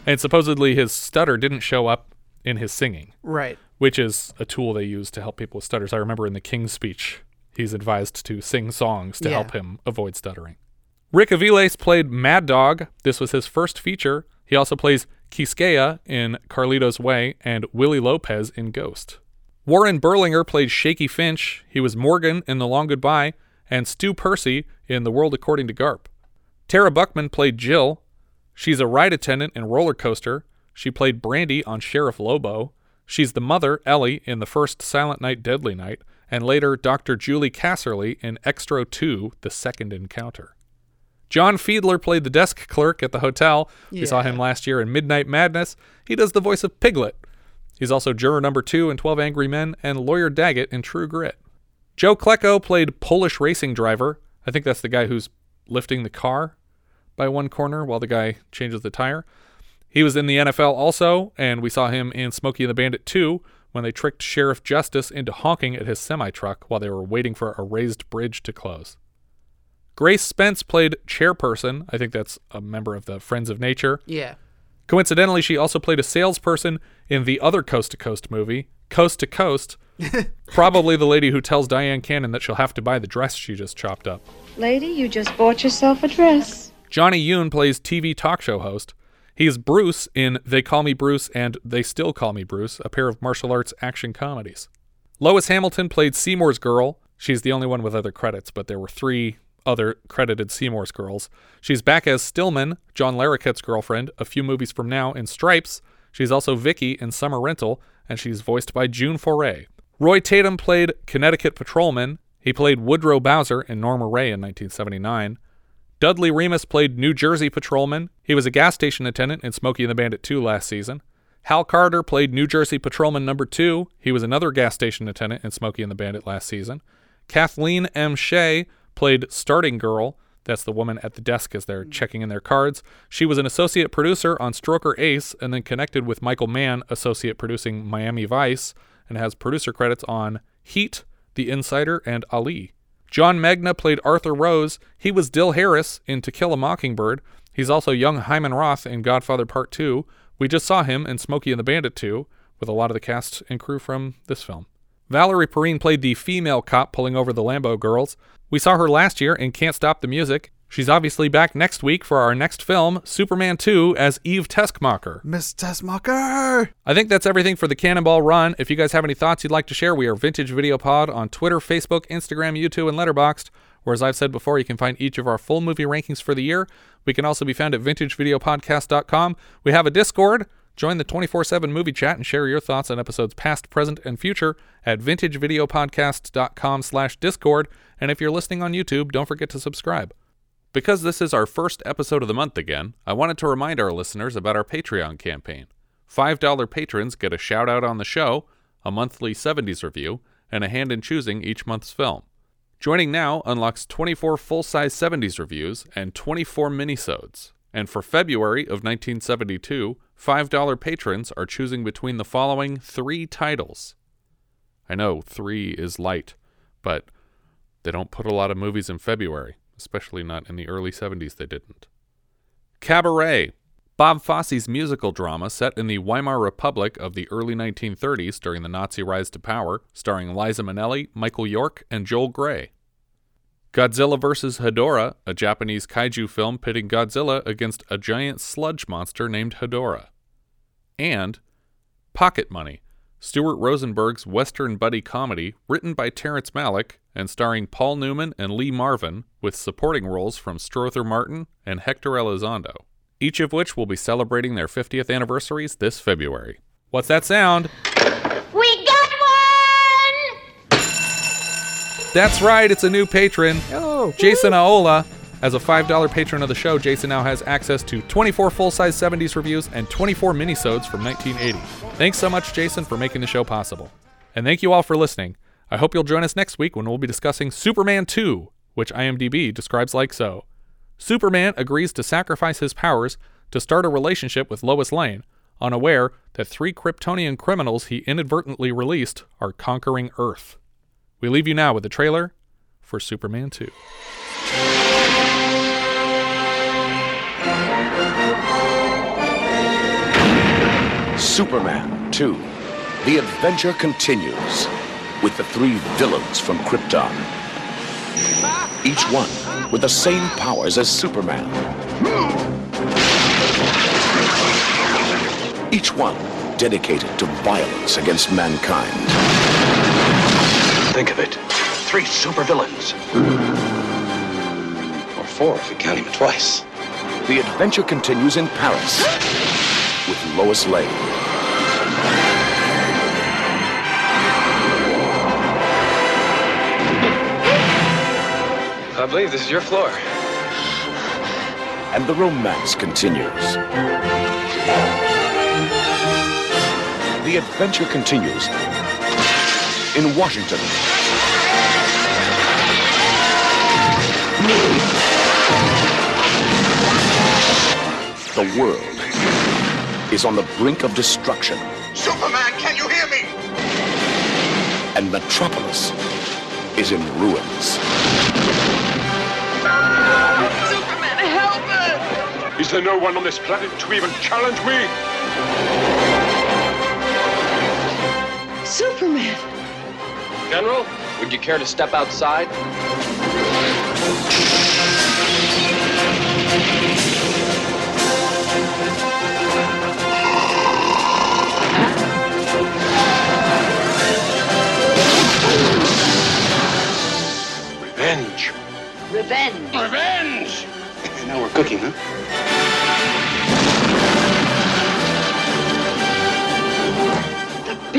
And supposedly his stutter didn't show up in his singing. Right. Which is a tool they use to help people with stutters. I remember in the King's speech, he's advised to sing songs to Yeah. help him avoid stuttering. Rick Aviles played Mad Dog. This was his first feature. He also plays Quisqueya in Carlito's Way and Willie Lopez in Ghost. Warren Berlinger played Shaky Finch. He was Morgan in The Long Goodbye and Stu Percy in The World According to Garp. Tara Buckman played Jill. She's a ride attendant in Roller Coaster. She played Brandy on Sheriff Lobo. She's the mother, Ellie, in the first Silent Night, Deadly Night, and later Dr. Julie Casserly in Xtro 2, The Second Encounter. John Fiedler played the desk clerk at the hotel. We saw him last year in Midnight Madness. He does the voice of Piglet. He's also juror number two in 12 Angry Men and Lawyer Daggett in True Grit. Joe Klecko played Polish racing driver. I think that's the guy who's lifting the car by one corner while the guy changes the tire. He was in the NFL also, and we saw him in Smokey and the Bandit 2 when they tricked Sheriff Justice into honking at his semi truck while they were waiting for a raised bridge to close. Grace Spence played Chairperson. I think that's a member of the Friends of Nature. Yeah. Coincidentally, she also played a salesperson in the other Coast to Coast movie, Coast to Coast. Probably the lady who tells Dyan Cannon that she'll have to buy the dress she just chopped up. Lady, you just bought yourself a dress. Johnny Yune plays TV talk show host. He's Bruce in They Call Me Bruce and They Still Call Me Bruce, a pair of martial arts action comedies. Lois Hamilton played Seymour's girl. She's the only one with other credits, but there were three other credited Seymour's girls. She's back as Stillman, John Larroquette's girlfriend, a few movies from now in Stripes. She's also Vicky in Summer Rental, and she's voiced by June Foray. Roy Tatum played Connecticut Patrolman. He played Woodrow Bowser in Norma Rae in 1979. Dudley Remus played New Jersey Patrolman. He was a gas station attendant in Smokey and the Bandit 2 last season. Hal Carter played New Jersey Patrolman number 2. He was another gas station attendant in Smokey and the Bandit last season. Kathleen M. Shea played Starting Girl. That's the woman at the desk as they're hmm. checking in their cards. She was an associate producer on Stroker Ace and then connected with Michael Mann, associate producing Miami Vice, and has producer credits on Heat, The Insider, and Ali. John Megna played Arthur Rose. He was Dill Harris in To Kill a Mockingbird. He's also young Hyman Roth in Godfather Part 2. We just saw him in Smokey and the Bandit 2, with a lot of the cast and crew from this film. Valerie Perrine played the female cop pulling over the Lambo girls. We saw her last year in Can't Stop the Music. She's obviously back next week for our next film, Superman 2, as Eve Teschmacher. Miss Tessmacher. I think that's everything for the Cannonball Run. If you guys have any thoughts you'd like to share, we are Vintage Video Pod on Twitter, Facebook, Instagram, YouTube, and Letterboxd. Or as I've said before, you can find each of our full movie rankings for the year. We can also be found at vintagevideopodcast.com. We have a Discord. Join the 24-7 movie chat and share your thoughts on episodes past, present, and future at vintagevideopodcast.com slash discord. And if you're listening on YouTube, don't forget to subscribe. Because this is our first episode of the month again, I wanted to remind our listeners about our Patreon campaign. $5 patrons get a shout out on the show, a monthly 70s review, and a hand in choosing each month's film. Joining now unlocks 24 full size 70s reviews and 24 minisodes. And for February of 1972, $5 patrons are choosing between the following three titles. I know three is light, but they don't put a lot of movies in February, especially not in the early 70s, they didn't. Cabaret, Bob Fosse's musical drama set in the Weimar Republic of the early 1930s during the Nazi rise to power, starring Liza Minnelli, Michael York, and Joel Grey. Godzilla vs. Hedorah, a Japanese kaiju film pitting Godzilla against a giant sludge monster named Hedorah. And Pocket Money, Stuart Rosenberg's Western buddy comedy written by Terrence Malick and starring Paul Newman and Lee Marvin, with supporting roles from Strother Martin and Hector Elizondo, each of which will be celebrating their 50th anniversaries this February. What's that sound? We got one! That's right, it's a new patron. Oh, Jason Aola. As a $5 patron of the show, Jason now has access to 24 full-size 70s reviews and 24 minisodes from 1980. Thanks so much, Jason, for making the show possible. And thank you all for listening. I hope you'll join us next week when we'll be discussing Superman 2, which IMDb describes like so. Superman agrees to sacrifice his powers to start a relationship with Lois Lane, unaware that three Kryptonian criminals he inadvertently released are conquering Earth. We leave you now with the trailer for Superman 2. Superman 2. The adventure continues with the three villains from Krypton. Each one with the same powers as Superman. Each one dedicated to violence against mankind. Think of it. Three supervillains. Or four if you count him twice. The adventure continues in Paris with Lois Lane. I believe this is your floor. And the romance continues. The adventure continues in Washington. The world is on the brink of destruction, Superman, can you hear me? and Metropolis is in ruins. Is there no one on this planet to even challenge me? Superman! General, would you care to step outside? Revenge. Revenge! Revenge! Now we're cooking, huh?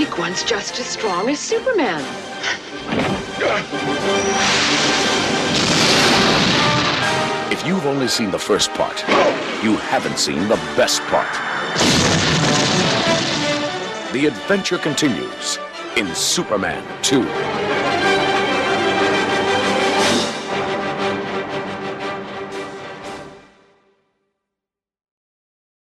One's just as strong as Superman. If you've only seen the first part, you haven't seen the best part. The adventure continues in Superman 2.